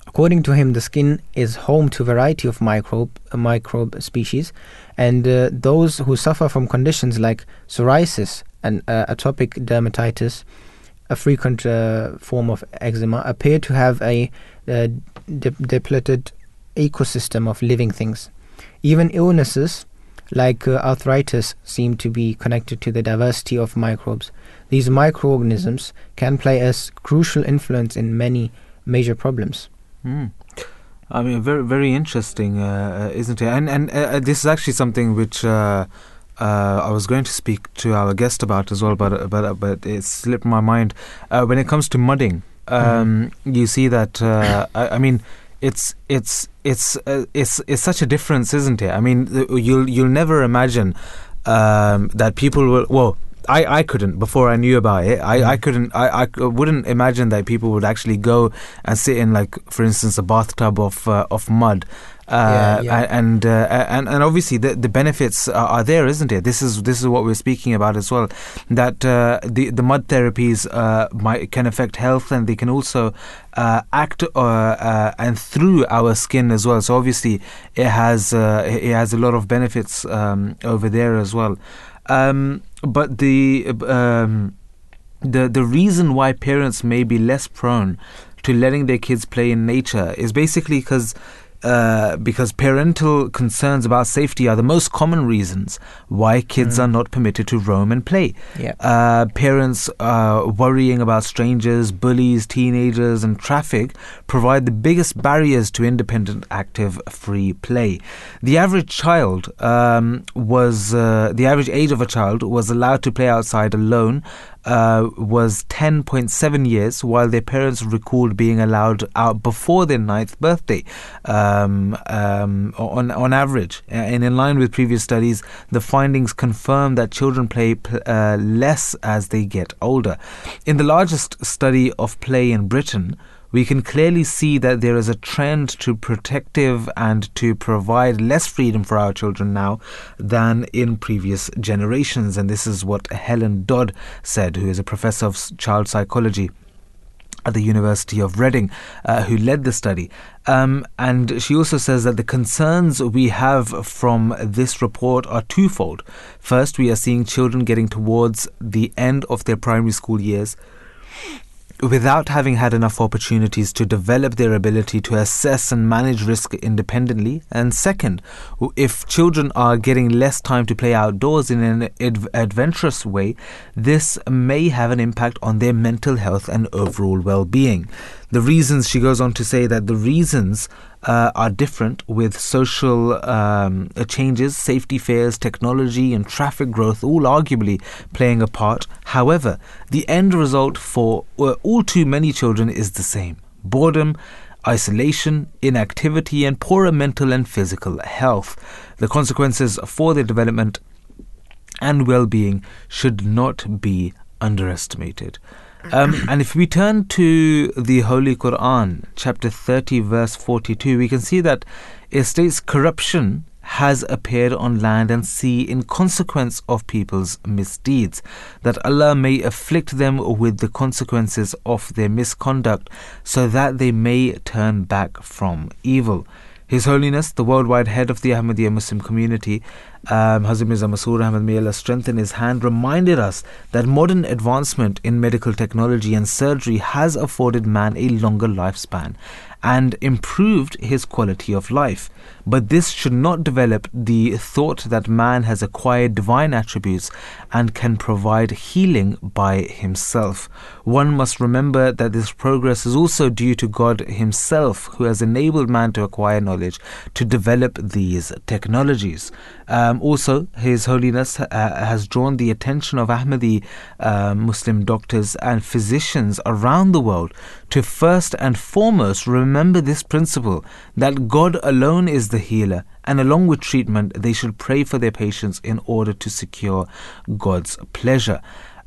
According to him, the skin is home to a variety of microbe uh, microbe species, and uh, those who suffer from conditions like psoriasis and uh, atopic dermatitis, a frequent uh, form of eczema, appear to have a uh, de- depleted ecosystem of living things. Even illnesses like uh, arthritis seem to be connected to the diversity of microbes. These microorganisms can play a crucial influence in many major problems. Mm. I mean, very very interesting, uh, uh, isn't it? And and this is actually something which uh, uh, I was going to speak to our guest about as well, but but but it slipped my mind. Uh, when it comes to mudding, um, you see that uh, I, I mean, it's it's it's uh, it's it's such a difference, isn't it? I mean, you'll you'll never imagine um, that people will well. I, I couldn't before I knew about it. I, I couldn't I, I wouldn't imagine that people would actually go and sit in like for instance a bathtub of uh, of mud. Uh, Yeah, yeah. and uh, and and obviously the the benefits are, are there, isn't it? This is this is what we're speaking about as well. That uh, the the mud therapies uh, might can affect health, and they can also uh, act uh, uh, and through our skin as well. So obviously it has uh, it it has a lot of benefits um, over there as well. Um, but the um, the the reason why parents may be less prone to letting their kids play in nature is basically because uh, because parental concerns about safety are the most common reasons why kids are not permitted to roam and play. Yeah. Uh, parents uh, worrying about strangers, bullies, teenagers, and traffic provide the biggest barriers to independent, active, free play. The average child um, was uh, the average age of a child was allowed to play outside alone uh, was 10.7 years, while their parents recalled being allowed out before their ninth birthday, um, um, on, on average. And in line with previous studies, the findings confirm that children play uh, less as they get older. In the largest study of play in Britain, we can clearly see that there is a trend to protective and to provide less freedom for our children now than in previous generations. And this is what Helen Dodd said, who is a professor of child psychology at the University of Reading, uh, who led the study. Um, and she also says that the concerns we have from this report are twofold. First, we are seeing children getting towards the end of their primary school years without having had enough opportunities to develop their ability to assess and manage risk independently. And second, if children are getting less time to play outdoors in an ad- adventurous way, this may have an impact on their mental health and overall well being. The reasons, she goes on to say that the reasons uh, are different with social um, uh, changes, safety fears, technology, and traffic growth all arguably playing a part. However, the end result for uh, all too many children is the same boredom. Isolation, inactivity, and poorer mental and physical health. The consequences for their development and well being should not be underestimated. Um, and if we turn to the Holy Quran, chapter 30, verse 42, we can see that it states corruption has appeared on land and sea in consequence of people's misdeeds, that Allah may afflict them with the consequences of their misconduct, so that they may turn back from evil. His Holiness, the worldwide head of the Ahmadiyya Muslim community, um, Hazrat Mirza Masroor Ahmad, may Allah strengthen his hand, reminded us that modern advancement in medical technology and surgery has afforded man a longer lifespan and improved his quality of life. But this should not develop the thought that man has acquired divine attributes and can provide healing by himself. One must remember that this progress is also due to God Himself, who has enabled man to acquire knowledge to develop these technologies. Um, also, His Holiness uh, has drawn the attention of Ahmadi uh, Muslim doctors and physicians around the world to first and foremost remember this principle that God alone is the healer, and along with treatment, they should pray for their patients in order to secure God's pleasure.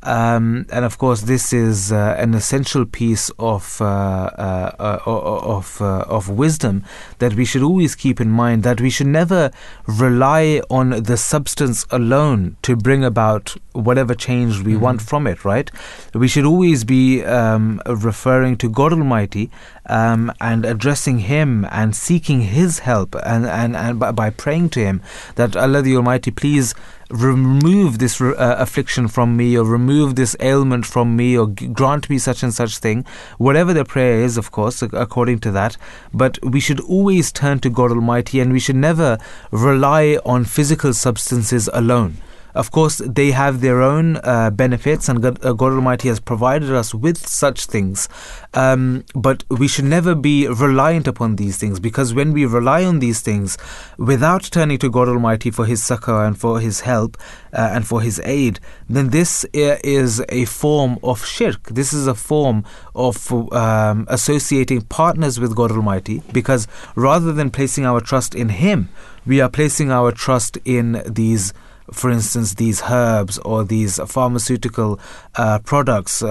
Um, and of course, this is uh, an essential piece of uh, uh, uh, of uh, of wisdom that we should always keep in mind that we should never rely on the substance alone to bring about whatever change we want from it. Right? We should always be um, referring to God Almighty um, and addressing Him and seeking His help and and, and by, praying to Him that Allah the Almighty please remove this uh, affliction from me or remove this ailment from me or grant me such and such thing whatever the prayer is of course according to that. But we should always turn to God Almighty and we should never rely on physical substances alone of course, they have their own uh, benefits, and God, uh, God Almighty has provided us with such things. Um, but we should never be reliant upon these things because when we rely on these things without turning to God Almighty for His succor and for His help uh, and for His aid, then this is a form of shirk. This is a form of um, associating partners with God Almighty because rather than placing our trust in Him, we are placing our trust in these for instance, these herbs or these pharmaceutical uh, products, uh,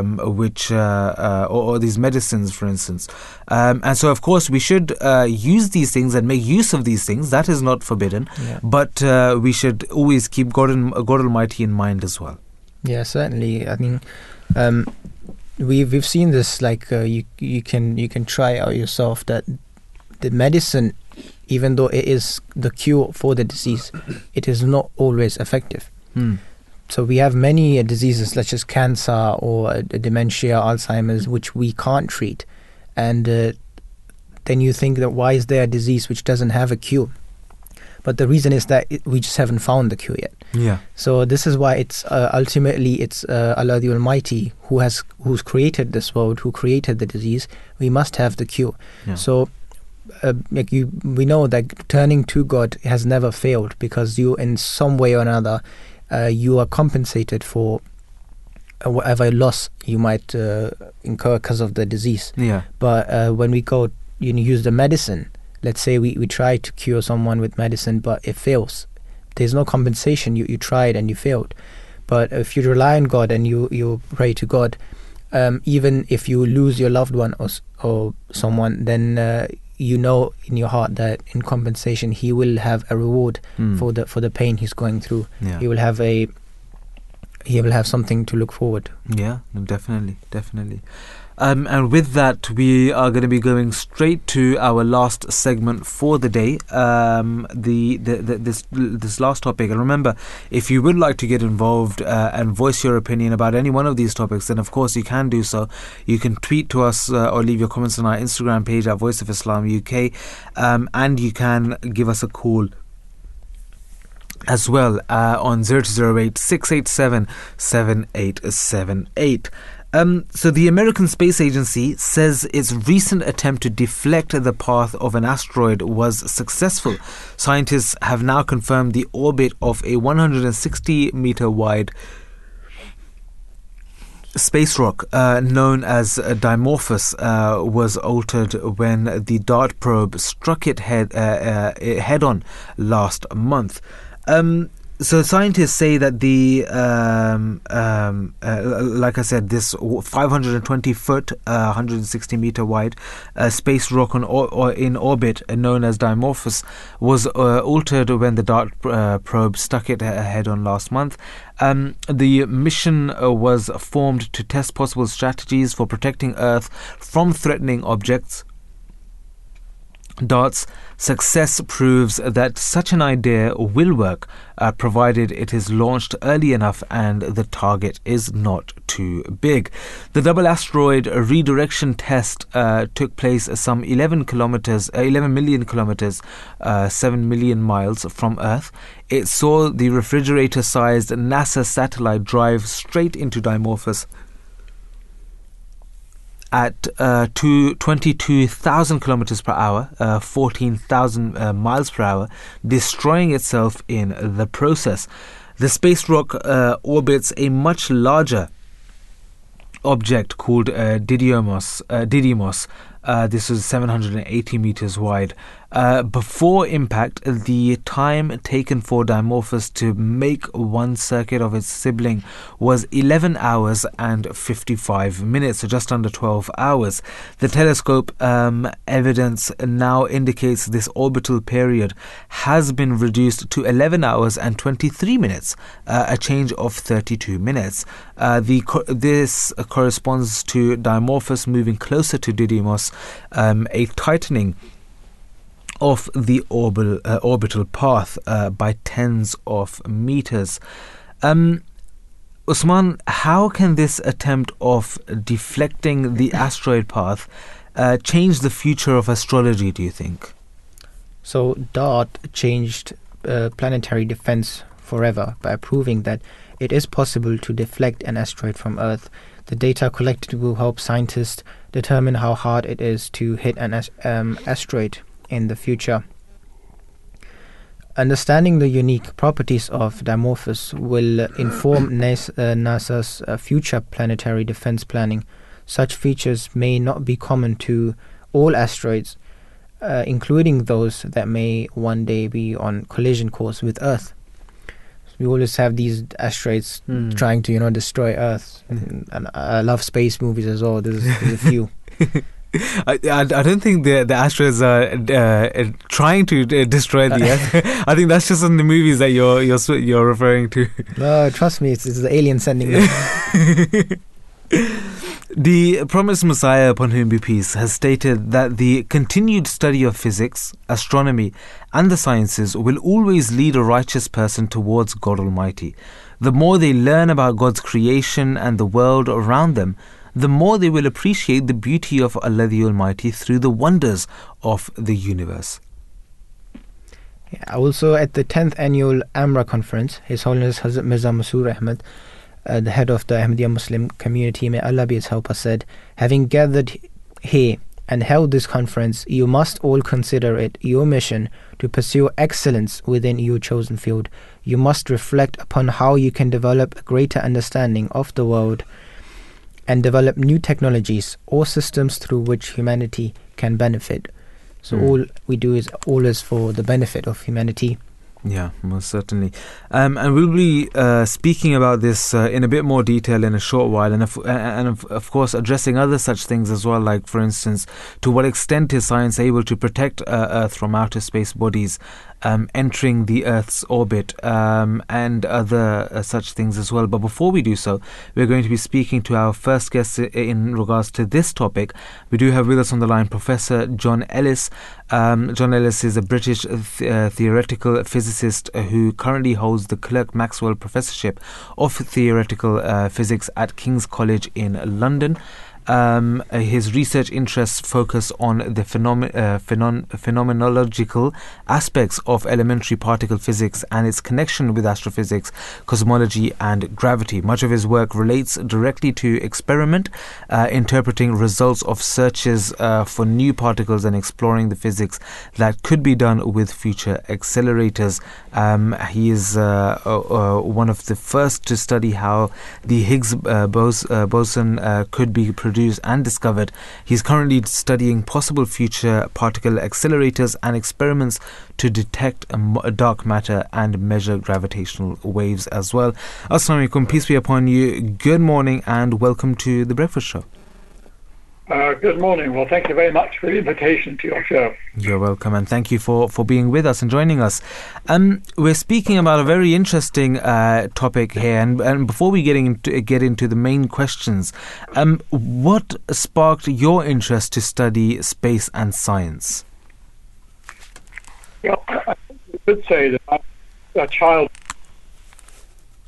um, which uh, uh, or, or these medicines, for instance, um, and so of course we should uh, use these things and make use of these things. That is not forbidden, Yeah. but uh, we should always keep God, in, God Almighty in mind as well. Yeah, certainly. I mean, um, we've we've seen this. Like uh, you you can you can try out yourself that the medicine, even though it is the cure for the disease, it is not always effective. Hmm. So we have many uh, diseases such as cancer or uh, dementia, Alzheimer's, which we can't treat, and uh, then you think that why is there a disease which doesn't have a cure? But the reason is that it, we just haven't found the cure yet. Yeah. So this is why it's uh, ultimately it's uh, Allah the Almighty who has who's created this world, who created the disease. We must have the cure. Yeah. So, uh, like you, we know that turning to God has never failed because you, in some way or another, uh, you are compensated for uh, whatever loss you might uh, incur because of the disease. Yeah. But uh, when we go, you know, use the medicine. Let's say we, we try to cure someone with medicine, but it fails. There's no compensation. You you tried and you failed. But if you rely on God and you you pray to God, um, even if you lose your loved one or or someone, then uh, you know in your heart that in compensation He will have a reward Hmm. for the for the pain he's going through. Yeah. He will have a he will have something to look forward. to. Yeah, no, definitely, definitely. Um, and with that, we are going to be going straight to our last segment for the day. Um, the, the, the this this last topic. And remember, if you would like to get involved uh, and voice your opinion about any one of these topics, then of course you can do so. You can tweet to us uh, or leave your comments on our Instagram page at Voice of Islam UK, um, and you can give us a call as well uh, on 0208 687 7878. Um, so, the American Space Agency says its recent attempt to deflect the path of an asteroid was successful. Scientists have now confirmed the orbit of a 160 meter wide space rock uh, known as Dimorphos uh, was altered when the DART probe struck it head uh, uh, head on last month. Um, so scientists say that the um, um, uh, like I said, this 520 foot, uh, 160 meter wide uh, space rock on or, or in orbit, uh, known as Dimorphos, was uh, altered when the DART uh, probe stuck it head on last month. Um, the mission was formed to test possible strategies for protecting Earth from threatening objects. DART's success proves that such an idea will work, uh, provided it is launched early enough and the target is not too big. The double asteroid redirection test uh, took place some 11 kilometers, uh, 11 million kilometers, uh, 7 million miles from Earth. It saw the refrigerator-sized NASA satellite drive straight into Dimorphos at uh, 22,000 kilometers per hour, uh, 14,000 uh, miles per hour, destroying itself in the process. The space rock uh, orbits a much larger object called uh, Didymos. Uh, Didymos. Uh, this is 780 meters wide. Uh, before impact, the time taken for Dimorphos to make one circuit of its sibling was 11 hours and 55 minutes, so just under 12 hours. The telescope um, evidence now indicates this orbital period has been reduced to 11 hours and 23 minutes, uh, a change of 32 minutes. Uh, the this corresponds to Dimorphos moving closer to Didymos, um, a tightening of the orbital, uh, orbital path uh, by tens of meters. Um, Usman, how can this attempt of deflecting the [COUGHS] asteroid path uh, change the future of astrology, do you think? So, DART changed uh, planetary defense forever by proving that it is possible to deflect an asteroid from Earth. The data collected will help scientists determine how hard it is to hit an um, asteroid in the future. Understanding the unique properties of Dimorphos will inform [COUGHS] NASA's uh, future planetary defense planning. Such features may not be common to all asteroids, uh, including those that may one day be on collision course with Earth. We always have these asteroids mm. trying to, you know, destroy Earth. And, and I love space movies as well. There's, there's a few. [LAUGHS] [LAUGHS] I, I, I don't think the the asteroids are uh, trying to uh, destroy the [LAUGHS] Earth. [LAUGHS] I think that's just in the movies that you're you're you're referring to. No, trust me, it's, it's the alien sending them. The promised Messiah, upon whom be peace, has stated that the continued study of physics, astronomy, and the sciences will always lead a righteous person towards God Almighty. The more they learn about God's creation and the world around them, the more they will appreciate the beauty of Allah the Almighty through the wonders of the universe. Also, at the 10th annual AMRA conference, His Holiness Hazrat Mirza Masroor Ahmad, uh, the head of the Ahmadiyya Muslim community, may Allah be his helper, said, Having gathered here and held this conference, you must all consider it your mission to pursue excellence within your chosen field. You must reflect upon how you can develop a greater understanding of the world and develop new technologies or systems through which humanity can benefit. So mm. all we do is always for the benefit of humanity. Yeah, most certainly. Um, and we'll be uh, speaking about this uh, in a bit more detail in a short while, and of, and of, of, course addressing other such things as well, like for instance, to what extent is science able to protect uh, Earth from outer space bodies um, entering the Earth's orbit um, and other uh, such things as well. But before we do so, we're going to be speaking to our first guest in regards to this topic. We do have with us on the line Professor John Ellis. Um, John Ellis is a British th- uh, theoretical physicist who currently holds the Clerk Maxwell Professorship of Theoretical uh, Physics at King's College in London. Um, uh, his research interests focus on the phenom- uh, phenom- phenomenological aspects of elementary particle physics and its connection with astrophysics, cosmology, and gravity. Much of his work relates directly to experiment, uh, interpreting results of searches uh, for new particles and exploring the physics that could be done with future accelerators. Um, he is uh, uh, one of the first to study how the Higgs bos- boson could be produced and discovered. He's currently studying possible future particle accelerators and experiments to detect dark matter and measure gravitational waves as well. Assalamu alaikum, peace be upon you. Good morning and welcome to the Breakfast Show. Uh, good morning. Well, thank you very much for the invitation to your show. You're welcome, and thank you for, for being with us and joining us. Um, we're speaking about a very interesting uh, topic here, and, and before we get into get into the main questions, um, what sparked your interest to study space and science? Yeah, I could say that I'm a child.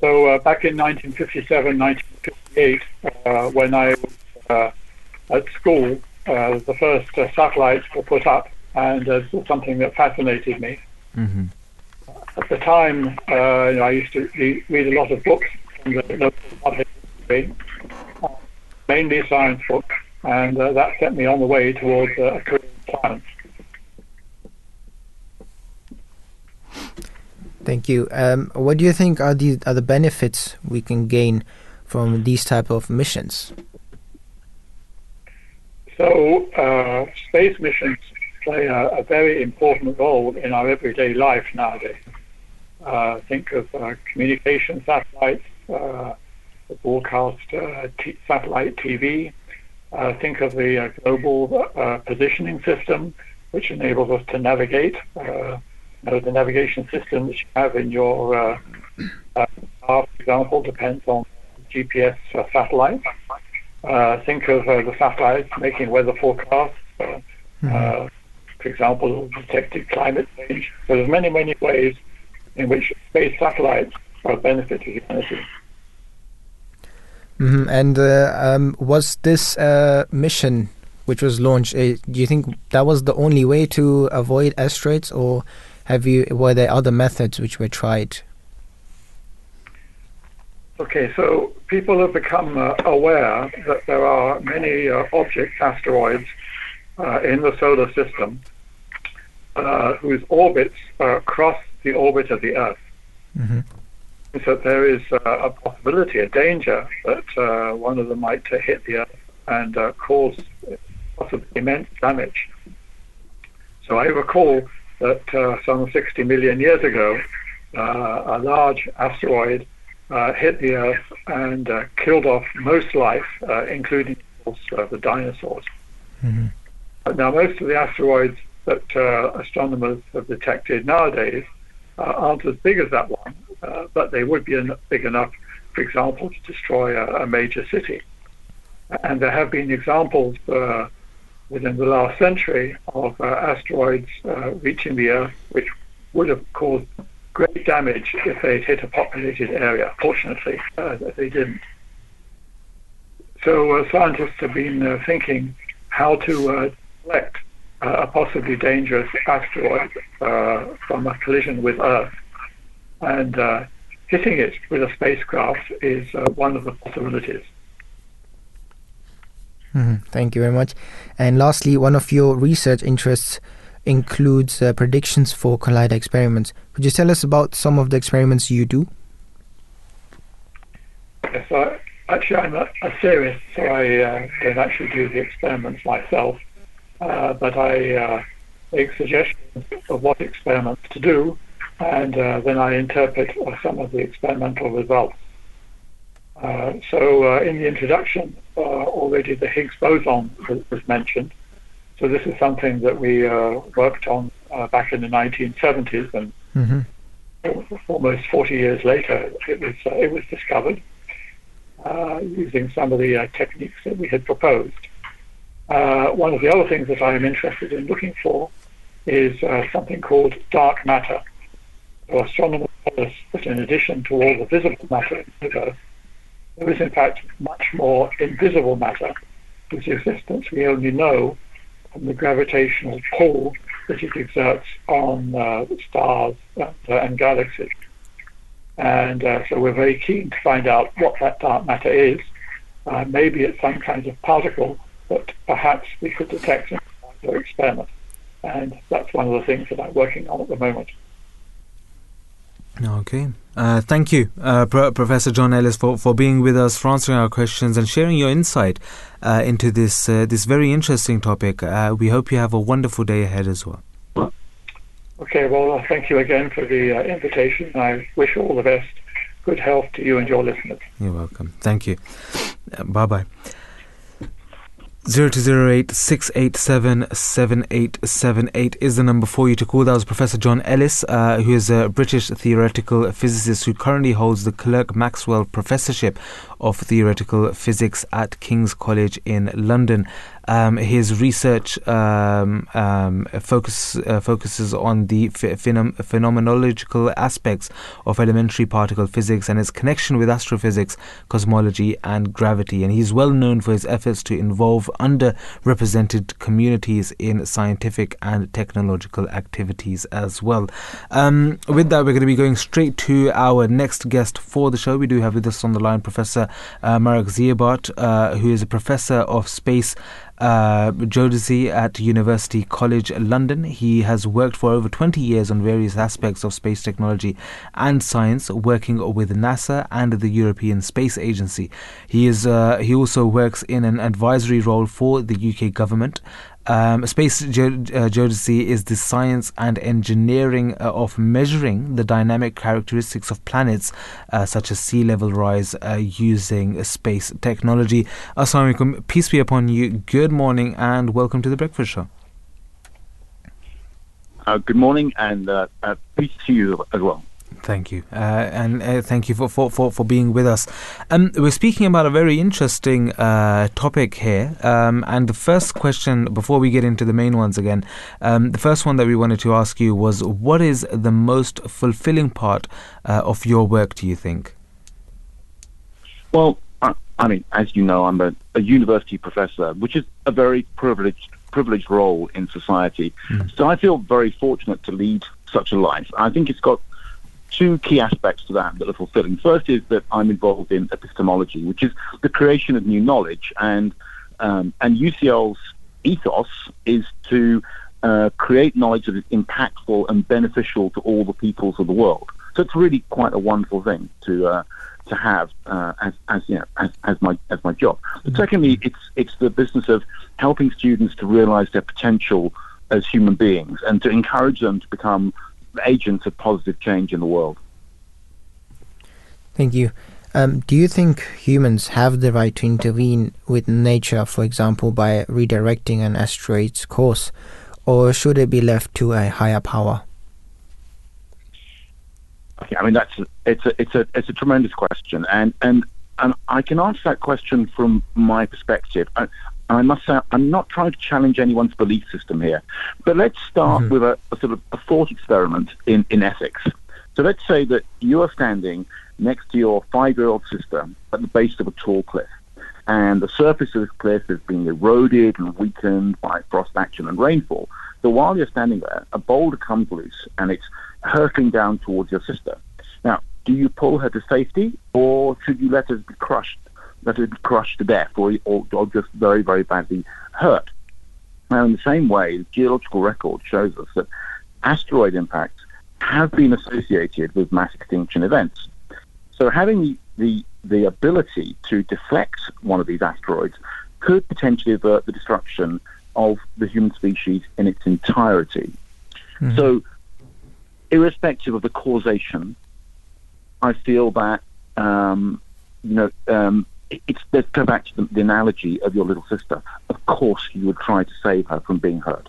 So uh, back in 1957, 1958, uh, when I was uh, at school, uh, the first uh, satellites were put up, and uh, was something that fascinated me. Mm-hmm. At the time, uh, you know, I used to read, a lot of books from the local public, uh, mainly science books, and uh, that set me on the way towards a career in science. Thank you. Um, what do you think are the are the benefits we can gain from these type of missions? So uh, space missions play a, a very important role in our everyday life nowadays. Uh, think of uh, communication satellites, uh, broadcast uh, t- satellite TV. Uh, think of the global positioning system, which enables us to navigate. The navigation system that you have in your car, for example, depends on GPS satellites. Think of the satellites making weather forecasts. Mm-hmm. for example, detected climate change. So there's many, many ways in which space satellites are a benefit to humanity. Mm-hmm. And uh, um, was this uh, mission which was launched? Uh, do you think that was the only way to avoid asteroids, or have you were there other methods which were tried? Okay, so people have become uh, aware that there are many uh, objects, asteroids, uh, in the solar system whose orbits cross the orbit of the Earth. Mm-hmm. So there is uh, a possibility, a danger that uh, one of them might uh, hit the Earth and uh, cause possibly immense damage. So I recall that uh, some 60 million years ago, uh, a large asteroid hit the Earth and killed off most life, including of course, the dinosaurs. Mm-hmm. Now, most of the asteroids that astronomers have detected nowadays uh, aren't as big as that one, uh, but they would be en- big enough, for example, to destroy a, a, major city. And there have been examples uh, within the last century of asteroids reaching the Earth, which would have caused great damage if they'd hit a populated area. Fortunately, uh, they didn't. So uh, scientists have been uh, thinking how to collect uh, a possibly dangerous asteroid uh, from a collision with Earth. And uh, hitting it with a spacecraft is one of the possibilities. Mm-hmm. Thank you very much. And lastly, one of your research interests includes uh, predictions for collider experiments. Could you tell us about some of the experiments you do? Yes, I, actually, I'm a, a theorist, so I uh, don't actually do the experiments myself. Uh, but I uh, make suggestions of what experiments to do, and uh, then I interpret some of the experimental results. Uh, so uh, in the introduction, uh, already the Higgs boson was, mentioned. So this is something that we worked on back in the 1970s, and mm-hmm. almost 40 years later, it was it was discovered using some of the techniques that we had proposed. Uh, one of the other things that I am interested in looking for is uh, something called dark matter. So astronomers tell us that in addition to all the visible matter in the universe, there is in fact much more invisible matter whose existence we only know from the gravitational pull that it exerts on uh, stars and, uh, and, galaxies. And uh, so we're very keen to find out what that dark matter is. Uh, maybe it's some kind of particle that perhaps we could detect in our experiment. And that's one of the things that I'm working on at the moment. Okay. Uh, thank you, uh, Pro- Professor John Ellis, for, for being with us, for answering our questions, and sharing your insight uh, into this uh, this very interesting topic. Uh, we hope you have a wonderful day ahead as well. Okay, well, uh, thank you again for the invitation. I wish all the best. Good health to you and your listeners. You're welcome. Thank you. bye bye. 0208 687 7878 is the number for you to call. That was Professor John Ellis, uh, who is a British theoretical physicist who currently holds the Clerk Maxwell Professorship of Theoretical Physics at King's College in London. Um, his research um, um, focus, uh, focuses on the phenom- phenomenological aspects of elementary particle physics and its connection with astrophysics, cosmology, and gravity. And he's well known for his efforts to involve underrepresented communities in scientific and technological activities as well. Um, with that, we're going to be going straight to our next guest for the show. We do have with us on the line Professor uh, Marek Ziebart, uh, who is a professor of space uh, geodesy at University College London. He has worked for over 20 years on various aspects of space technology and science, working with NASA and the European Space Agency. He is uh, he also works in an advisory role for the UK government. Um, space ge- uh, geodesy is the science and engineering uh, of measuring the dynamic characteristics of planets, uh, such as sea level rise, uh, using space technology. Assalamu alaikum. Peace be upon you. Good morning and welcome to the Breakfast Show. Uh, good morning and uh, peace to you as well. Thank you, uh, and uh, thank you for, for, for, for, being with us. Um, we're speaking about a very interesting uh, topic here, um, and the first question before we get into the main ones again, um, the first one that we wanted to ask you was, what is the most fulfilling part uh, of your work? Do you think? Well, I, I mean, as you know, I'm a, a, university professor, which is a very privileged privileged role in society. Mm. So I feel very fortunate to lead such a life. I think it's got two key aspects to that that are fulfilling. First is that I'm involved in epistemology, which is the creation of new knowledge, and um, and UCL's ethos is to uh, create knowledge that is impactful and beneficial to all the peoples of the world. So it's really quite a wonderful thing to uh, to have uh, as as you know as, as my as my job. But mm-hmm. secondly, it's it's the business of helping students to realize their potential as human beings and to encourage them to become agents of positive change in the world. Thank you. Um, do you think humans have the right to intervene with nature, for example, by redirecting an asteroid's course, or should it be left to a higher power? Okay, I mean that's it's a it's a it's a tremendous question, and and and I can answer that question from my perspective. I, I must say, I'm not trying to challenge anyone's belief system here, but let's start mm-hmm. with a, a, sort of a thought experiment in, in ethics. So let's say that you are standing next to your five-year-old sister at the base of a tall cliff, and the surface of this cliff is being eroded and weakened by frost action and rainfall. So while you're standing there, a boulder comes loose and it's hurtling down towards your sister. Now, do you pull her to safety, or should you let her be crushed that had crushed to death or, or, or just very, very badly hurt. Now, in the same way, the geological record shows us that asteroid impacts have been associated with mass extinction events. So having the, the, ability to deflect one of these asteroids could potentially avert the destruction of the human species in its entirety. Mm-hmm. So, irrespective of the causation, I feel that um, you know um, it's let's go back to the, the, analogy of your little sister. Of course, you would try to save her from being hurt.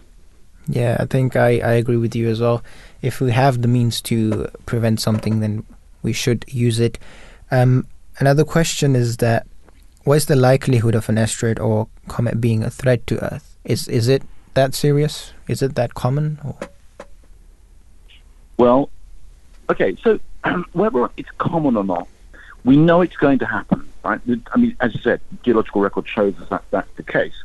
Yeah, I think I, I agree with you as well. If we have the means to prevent something, then we should use it. Um, another question is that what is the likelihood of an asteroid or comet being a threat to Earth? Is is it that serious? Is it that common? Or? Well, okay. So [CLEARS THROAT] whether it's common or not, we know it's going to happen. Right? I mean, as I said, geological record shows us that that's the case.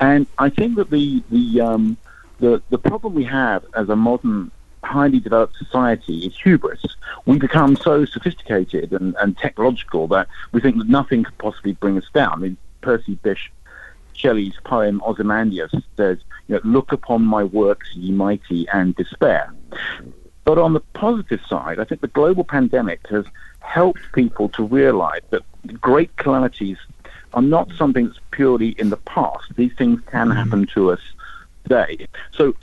And I think that the the um, the the problem we have as a modern highly developed society is hubris. We become so sophisticated and, and technological that we think that nothing could possibly bring us down. I mean, Percy Bysshe Shelley's poem Ozymandias says, you know, "Look upon my works, ye mighty, and despair." But on the positive side, I think the global pandemic has helped people to realize that great calamities are not something that's purely in the past. These things can mm-hmm. happen to us today. So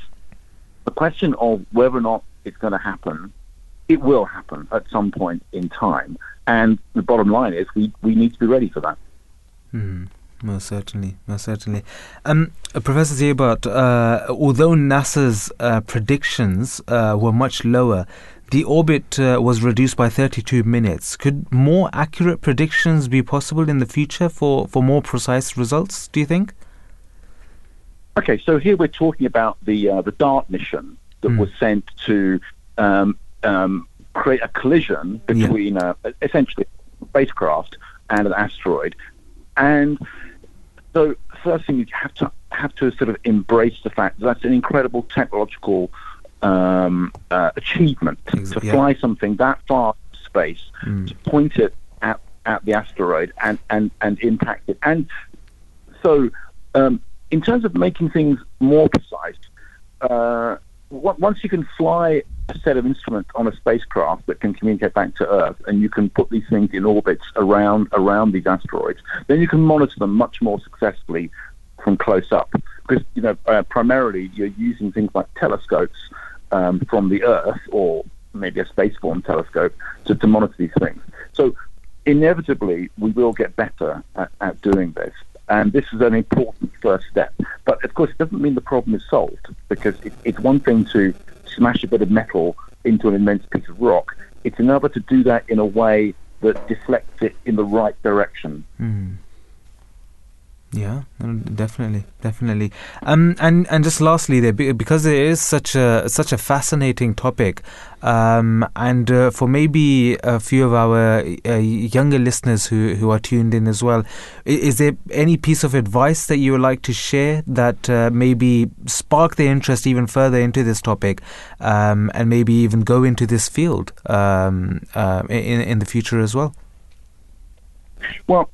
the question of whether or not it's going to happen, it will happen at some point in time. And the bottom line is we, we need to be ready for that. Mm. Most certainly, most certainly. Um, uh, Professor Ziebart, uh, although NASA's uh, predictions uh, were much lower, the orbit uh, was reduced by 32 minutes. Could more accurate predictions be possible in the future for, for more precise results, do you think? Okay, so here we're talking about the, uh, the DART mission that mm. was sent to um, um, create a collision between yeah. essentially a spacecraft and an asteroid. And so, first thing you have to have to sort of embrace the fact that that's an incredible technological um, uh, achievement to fly something that far space, mm. to point it at, at the asteroid and, and, and impact it. And so, um, in terms of making things more precise, uh, once you can fly set of instruments on a spacecraft that can communicate back to Earth, and you can put these things in orbits around around these asteroids, then you can monitor them much more successfully from close up. because you know uh, primarily you're using things like telescopes um, from the Earth or maybe a spaceborne telescope to, to monitor these things. So inevitably we will get better at, at doing this. And this is an important first step. But of course, it doesn't mean the problem is solved because it, it's one thing to smash a bit of metal into an immense piece of rock. It's another to do that in a way that deflects it in the right direction. Mm. Yeah, definitely, definitely. Um, and and just lastly, there because it is such a such a fascinating topic, um, and uh, for maybe a few of our uh, younger listeners who who are tuned in as well, is there any piece of advice that you would like to share that uh, maybe spark their interest even further into this topic, um, and maybe even go into this field um, uh, in in the future as well? Well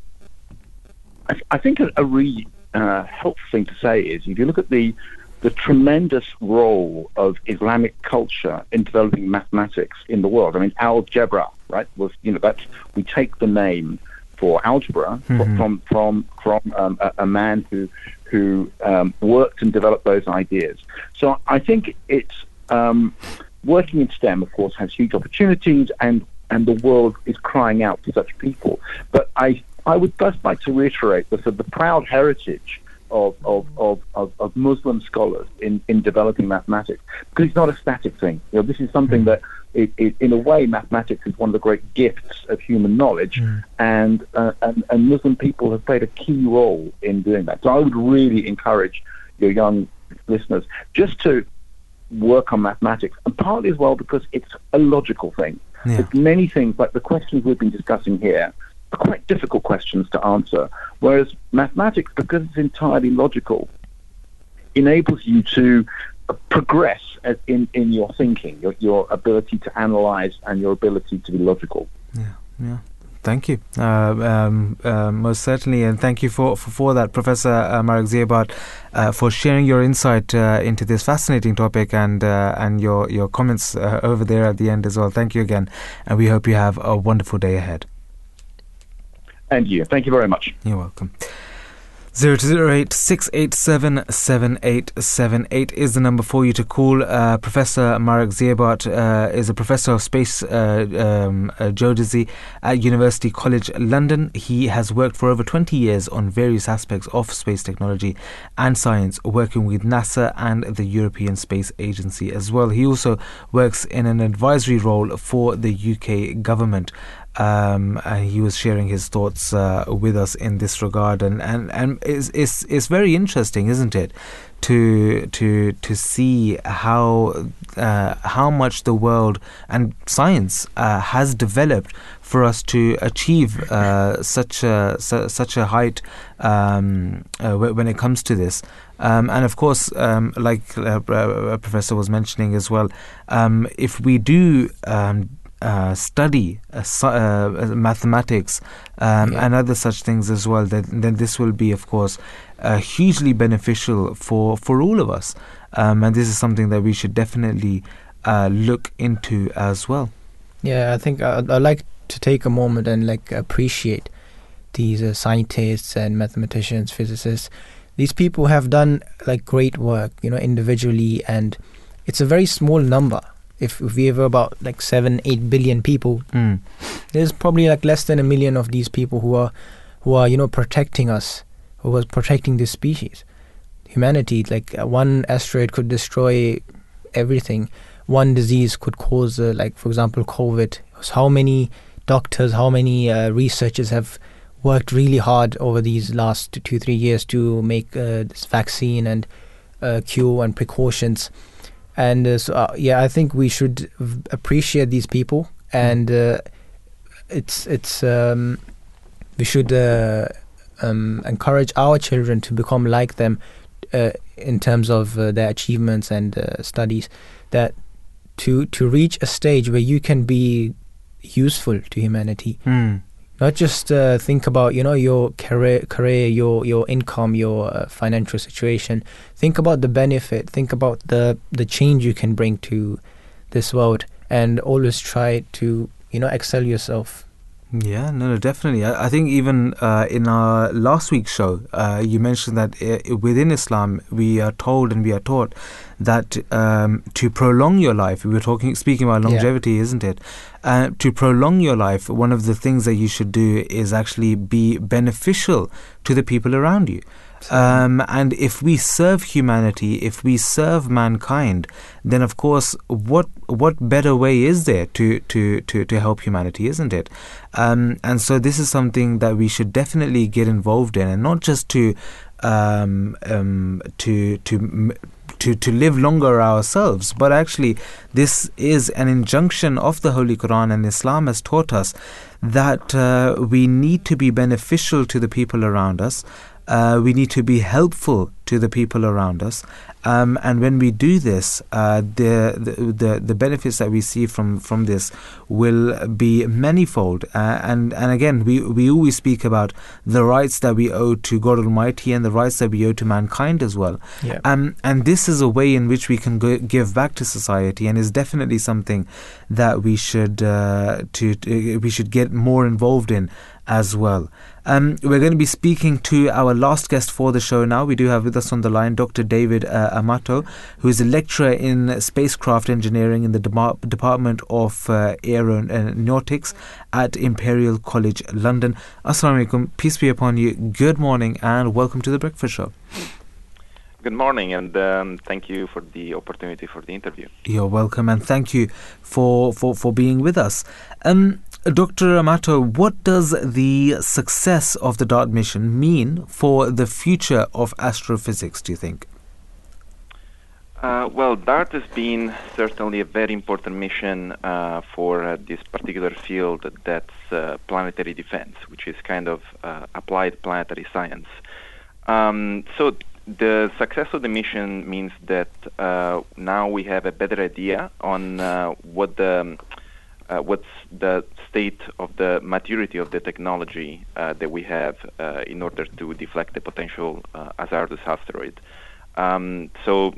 I, I think a, a really uh, helpful thing to say is if you look at the the tremendous role of Islamic culture in developing mathematics in the world. I mean, algebra, right? Was you know that's we take the name for algebra mm-hmm. from from from um, a, a, man who who um, worked and developed those ideas. So I think it's um, working in STEM, of course, has huge opportunities, and and the world is crying out for such people. But I I would just like to reiterate the, the proud heritage of, of, of, of, Muslim scholars in, in developing mathematics because it's not a static thing. You know, this is something mm. that, it, it, in a way, mathematics is one of the great gifts of human knowledge, mm. and, uh, and, and Muslim people have played a key role in doing that. So I would really encourage your young listeners just to work on mathematics, and partly as well because it's a logical thing. Yeah. There's many things, like the questions we've been discussing here, are quite difficult questions to answer. Whereas mathematics, because it's entirely logical, enables you to progress in, in your thinking, your, your ability to analyze and your ability to be logical. Yeah, yeah. Thank you, uh, um, uh, most certainly, and thank you for for, for that, Professor uh, Marek Ziebart, uh, for sharing your insight uh, into this fascinating topic and uh, and your your comments over there at the end as well. Thank you again, and we hope you have a wonderful day ahead. And you. Thank you very much. You're welcome. 0208 687 7878 is the number for you to call. Uh, professor Marek Ziebart uh, is a professor of space uh, um, uh, geodesy at University College London. He has worked for over 20 years on various aspects of space technology and science, working with NASA and the European Space Agency as well. He also works in an advisory role for the UK government. Um, he was sharing his thoughts uh, with us in this regard, and and and it's, it's it's very interesting, isn't it, to to to see how uh, how much the world and science uh, has developed for us to achieve uh, such a su- such a height um, uh, when it comes to this. Um, and of course, um, like uh, Professor was mentioning as well, um, if we do um, uh, study uh, uh, mathematics um, yeah. and other such things as well, then, then this will be, of course, uh, hugely beneficial for, for all of us. Um, and this is something that we should definitely uh, look into as well. Yeah, I think I'd, I'd, like to take a moment and like appreciate these uh, scientists and mathematicians, physicists. These people have done like great work, you know, individually, and it's a very small number if, if we have about like seven, eight billion people, mm. there's probably like less than a million of these people who are who are you know protecting us, who are protecting this species, humanity. Like uh, one asteroid could destroy everything. One disease could cause, uh, like for example, COVID. How many doctors, how many uh, researchers have worked really hard over these last two, three years to make uh, this vaccine and uh, cure and precautions and uh, so uh, yeah, I think we should v- appreciate these people, and uh, it's it's um, we should uh, um, encourage our children to become like them uh, in terms of uh, their achievements and studies. That to to reach a stage where you can be useful to humanity. Mm not just uh, think about you know your career career your your income your uh, financial situation. Think about the benefit. Think about the the change you can bring to this world. And always try to you know excel yourself Yeah, no, no, definitely. I, I think even uh, in our last week's show, uh, you mentioned that uh, within Islam, we are told and we are taught that um, to prolong your life, we were talking, speaking about longevity, yeah. isn't it? Uh, to prolong your life, one of the things that you should do is actually be beneficial to the people around you. Um, and if we serve humanity, if we serve mankind, then of course, what what better way is there to to to, to help humanity, isn't it? Um, and so this is something that we should definitely get involved in, and not just to um, um to to to, to live longer ourselves. But actually, this is an injunction of the Holy Quran, and Islam has taught us that uh, we need to be beneficial to the people around us. Uh, we need to be helpful to the people around us. Um, and when we do this, uh, the, the the benefits that we see from, from this will be manifold. Uh, and and again, we we always speak about the rights that we owe to God Almighty and the rights that we owe to mankind as well. Yeah. Um, and this is a way in which we can go, give back to society, and is definitely something that we should uh, to, to we should get more involved in as well. Um, we're going to be speaking to our last guest for the show now. We do have with us on the line Dr. David uh, Amato, who is a lecturer in spacecraft engineering in the De- Department of uh, Aeronautics at Imperial College London. Assalamu alaikum, peace be upon you. Good morning and welcome to the Breakfast Show. Good morning, and um, thank you for the opportunity for the interview. You're welcome, and thank you for, for, for being with us. Um, Dr. Amato, what does the success of the DART mission mean for the future of astrophysics, do you think? Uh, well, DART has been certainly a very important mission uh, for uh, this particular field that's uh, planetary defense, which is kind of uh, applied planetary science. Um, so the success of the mission means that uh, now we have a better idea on what the uh, what's the state of the maturity of the technology uh, that we have uh, in order to deflect the potential uh, hazardous asteroid. Um, so,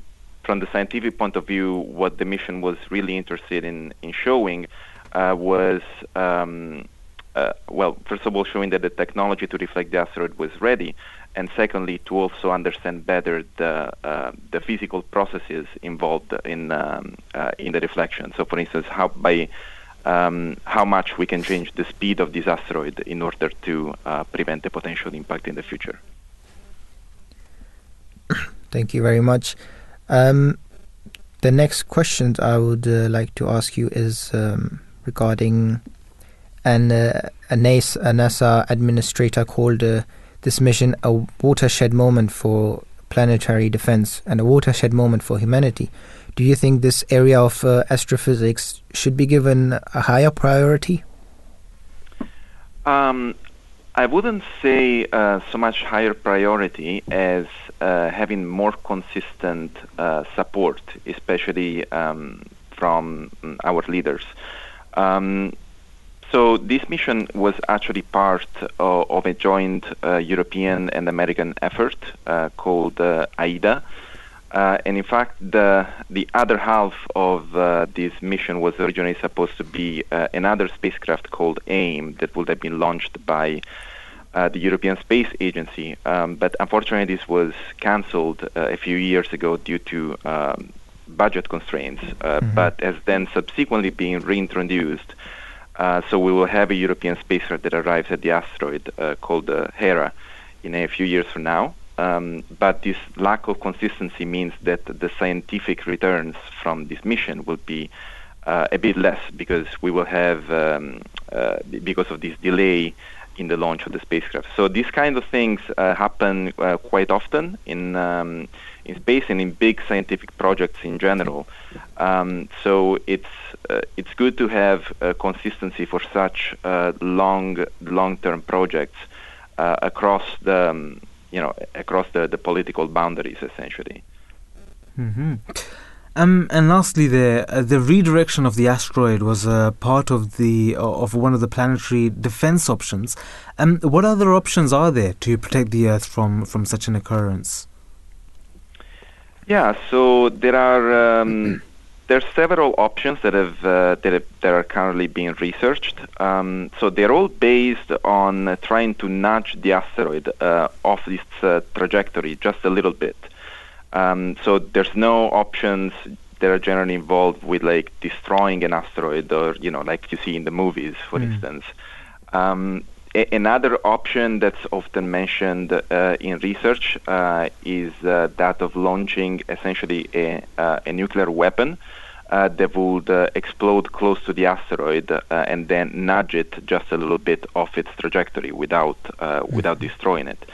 from the scientific point of view, what the mission was really interested in, in showing uh, was, um, uh, well, first of all, showing that the technology to deflect the asteroid was ready, and secondly, to also understand better the the physical processes involved in um, in the deflection. So, for instance, how by um, how much we can change the speed of this asteroid in order to uh, prevent a potential impact in the future. [COUGHS] Thank you very much. Um, the next question I would uh, like to ask you is um, regarding an uh, a, NASA, a, NASA, administrator called uh, this mission a watershed moment for planetary defense and a watershed moment for humanity. Do you think this area of uh, astrophysics should be given a higher priority? Um, I wouldn't say uh, so much higher priority as uh, having more consistent uh, support, especially um, from our leaders. Um, so this mission was actually part of, of a joint uh, European and American effort uh, called AIDA, uh, and in fact, the the other half of uh, this mission was originally supposed to be uh, another spacecraft called AIM that would have been launched by uh, the European Space Agency. Um, but unfortunately, this was cancelled uh, a few years ago due to um, budget constraints. Uh, mm-hmm. But has then subsequently been reintroduced. so we will have a European spacecraft that arrives at the asteroid called Hera in a few years from now. Um, but this lack of consistency means that the scientific returns from this mission will be uh, a bit less because we will have um, uh, because of this delay in the launch of the spacecraft. So these kind of things uh, happen uh, quite often in um, in space and in big scientific projects in general. Um, so it's uh, it's good to have consistency for such uh, long long-term projects across the um, you know, across the, the political boundaries, essentially. Mm-hmm. Um, and lastly, there, uh, the redirection of the asteroid was a part of the uh, of one of the planetary defense options. Um, what other options are there to protect the Earth from from such an occurrence? Yeah, so there are um, there's several options that have uh, that, have, that are currently being researched. Um, so they're all based on uh, trying to nudge the asteroid uh, off its uh, trajectory just a little bit. Um, so there's no options that are generally involved with like destroying an asteroid or you know like you see in the movies, for Mm. instance. Um, a- another option that's often mentioned uh, in research uh, is uh, that of launching essentially a, uh, a nuclear weapon uh, that would uh, explode close to the asteroid uh, and then nudge it just a little bit off its trajectory without uh, without destroying it.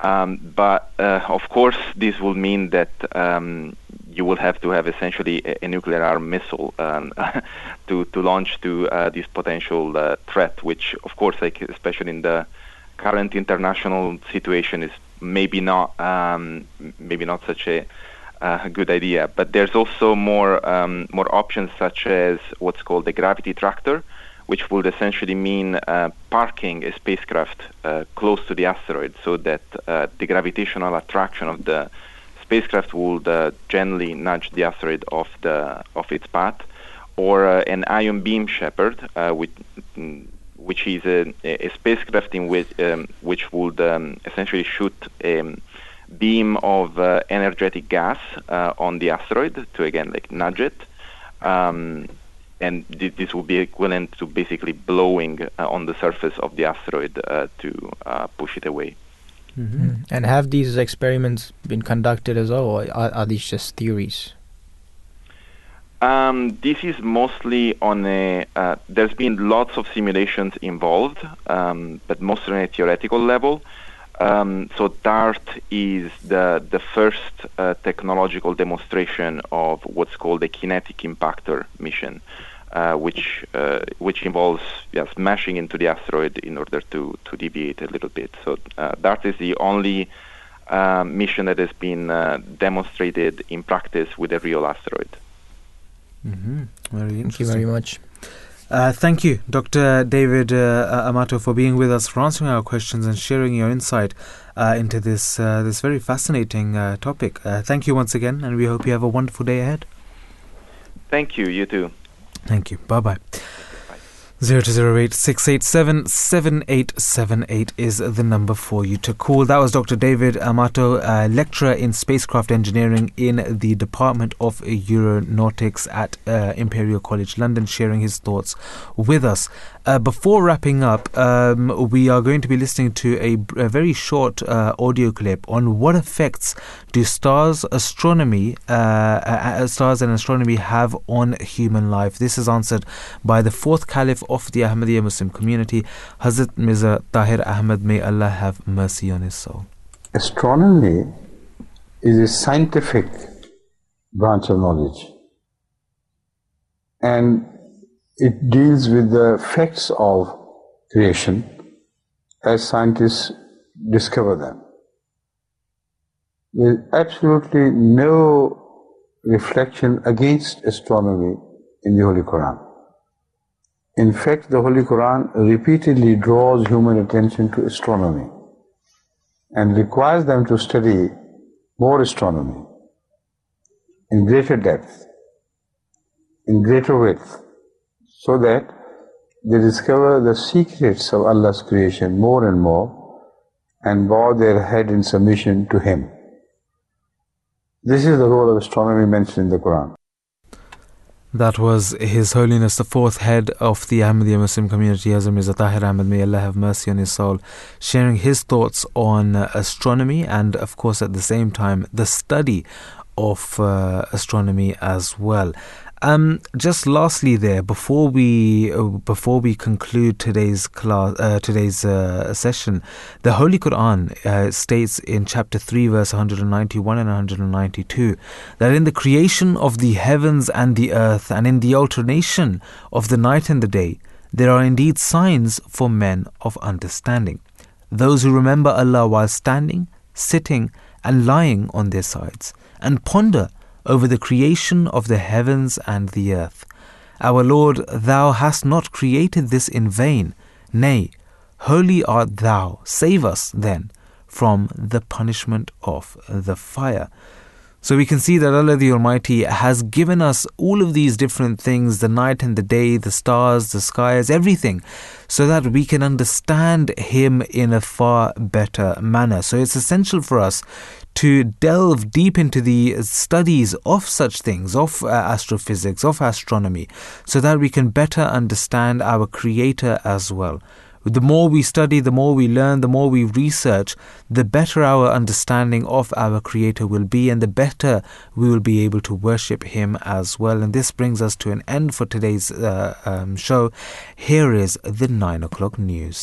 Um, but uh, of course, this will mean that um, you will have to have essentially a, a nuclear armed missile um, [LAUGHS] to to launch to uh, this potential uh, threat, which of course, like especially in the current international situation, is maybe not um, maybe not such a uh, good idea. But there's also more um, more options such as what's called the gravity tractor, which would essentially mean uh, parking a spacecraft uh, close to the asteroid so that uh, the gravitational attraction of the spacecraft would uh, gently nudge the asteroid off the off its path, or an ion beam shepherd, uh, which is a, a spacecraft in which um, which would um, essentially shoot a beam of uh, energetic gas uh, on the asteroid to again like nudge it. Um, and thi- this will be equivalent to basically blowing uh, on the surface of the asteroid uh, to uh, push it away. Mm. And have these experiments been conducted as well, or are, are these just theories? Um, this is mostly on a. Uh, there's been lots of simulations involved, um, but mostly on a theoretical level. Um, so DART is the the first uh, technological demonstration of what's called a kinetic impactor mission, uh, which uh, which involves yeah, smashing into the asteroid in order to to deviate a little bit. So uh, DART is the only uh, mission that has been uh, demonstrated in practice with a real asteroid. Mm-hmm. Very interesting. Thank you very much. Uh, thank you, Dr. David uh, Amato, for being with us, for answering our questions and sharing your insight uh, into this uh, this very fascinating uh, topic. Uh, thank you once again, and we hope you have a wonderful day ahead. Thank you. You too. Thank you. Bye bye. 0208 687 7878 is the number for you to call. That was Dr. David Amato, lecturer in spacecraft engineering in the Department of Aeronautics at uh, Imperial College London, sharing his thoughts with us. Uh, before wrapping up, um, we are going to be listening to a, a very short uh, audio clip on what effects do stars, astronomy, uh, stars and astronomy have on human life. This is answered by the fourth caliph of the Ahmadiyya Muslim community, Hazrat Mirza Tahir Ahmad. May Allah have mercy on his soul. Astronomy is a scientific branch of knowledge and it deals with the facts of creation as scientists discover them. There is absolutely no reflection against astronomy in the Holy Quran. In fact, the Holy Quran repeatedly draws human attention to astronomy and requires them to study more astronomy in greater depth, in greater width, so that they discover the secrets of Allah's creation more and more and bow their head in submission to Him. This is the role of astronomy mentioned in the Quran. That was His Holiness the fourth head of the Ahmadiyya Muslim community, Hazrat Mirza Tahir Ahmad. May Allah have mercy on his soul, sharing his thoughts on uh, astronomy and, of course, at the same time, the study of uh, astronomy as well. Um, just lastly, there before we uh, before we conclude today's class, uh, today's uh, session, the Holy Quran uh, states in chapter three, verse 191 and 192, that in the creation of the heavens and the earth, and in the alternation of the night and the day, there are indeed signs for men of understanding, those who remember Allah while standing, sitting, and lying on their sides, and ponder over the creation of the heavens and the earth. Our Lord, Thou hast not created this in vain. Nay, holy art Thou. Save us, then, from the punishment of the fire. So we can see that Allah the Almighty has given us all of these different things the night and the day, the stars, the skies, everything so that we can understand Him in a far better manner. So it's essential for us to delve deep into the studies of such things, of uh, astrophysics, of astronomy, so that we can better understand our Creator as well. The more we study, the more we learn, the more we research, the better our understanding of our Creator will be, and the better we will be able to worship Him as well. And this brings us to an end for today's uh, um, show. Here is the 9 o'clock news.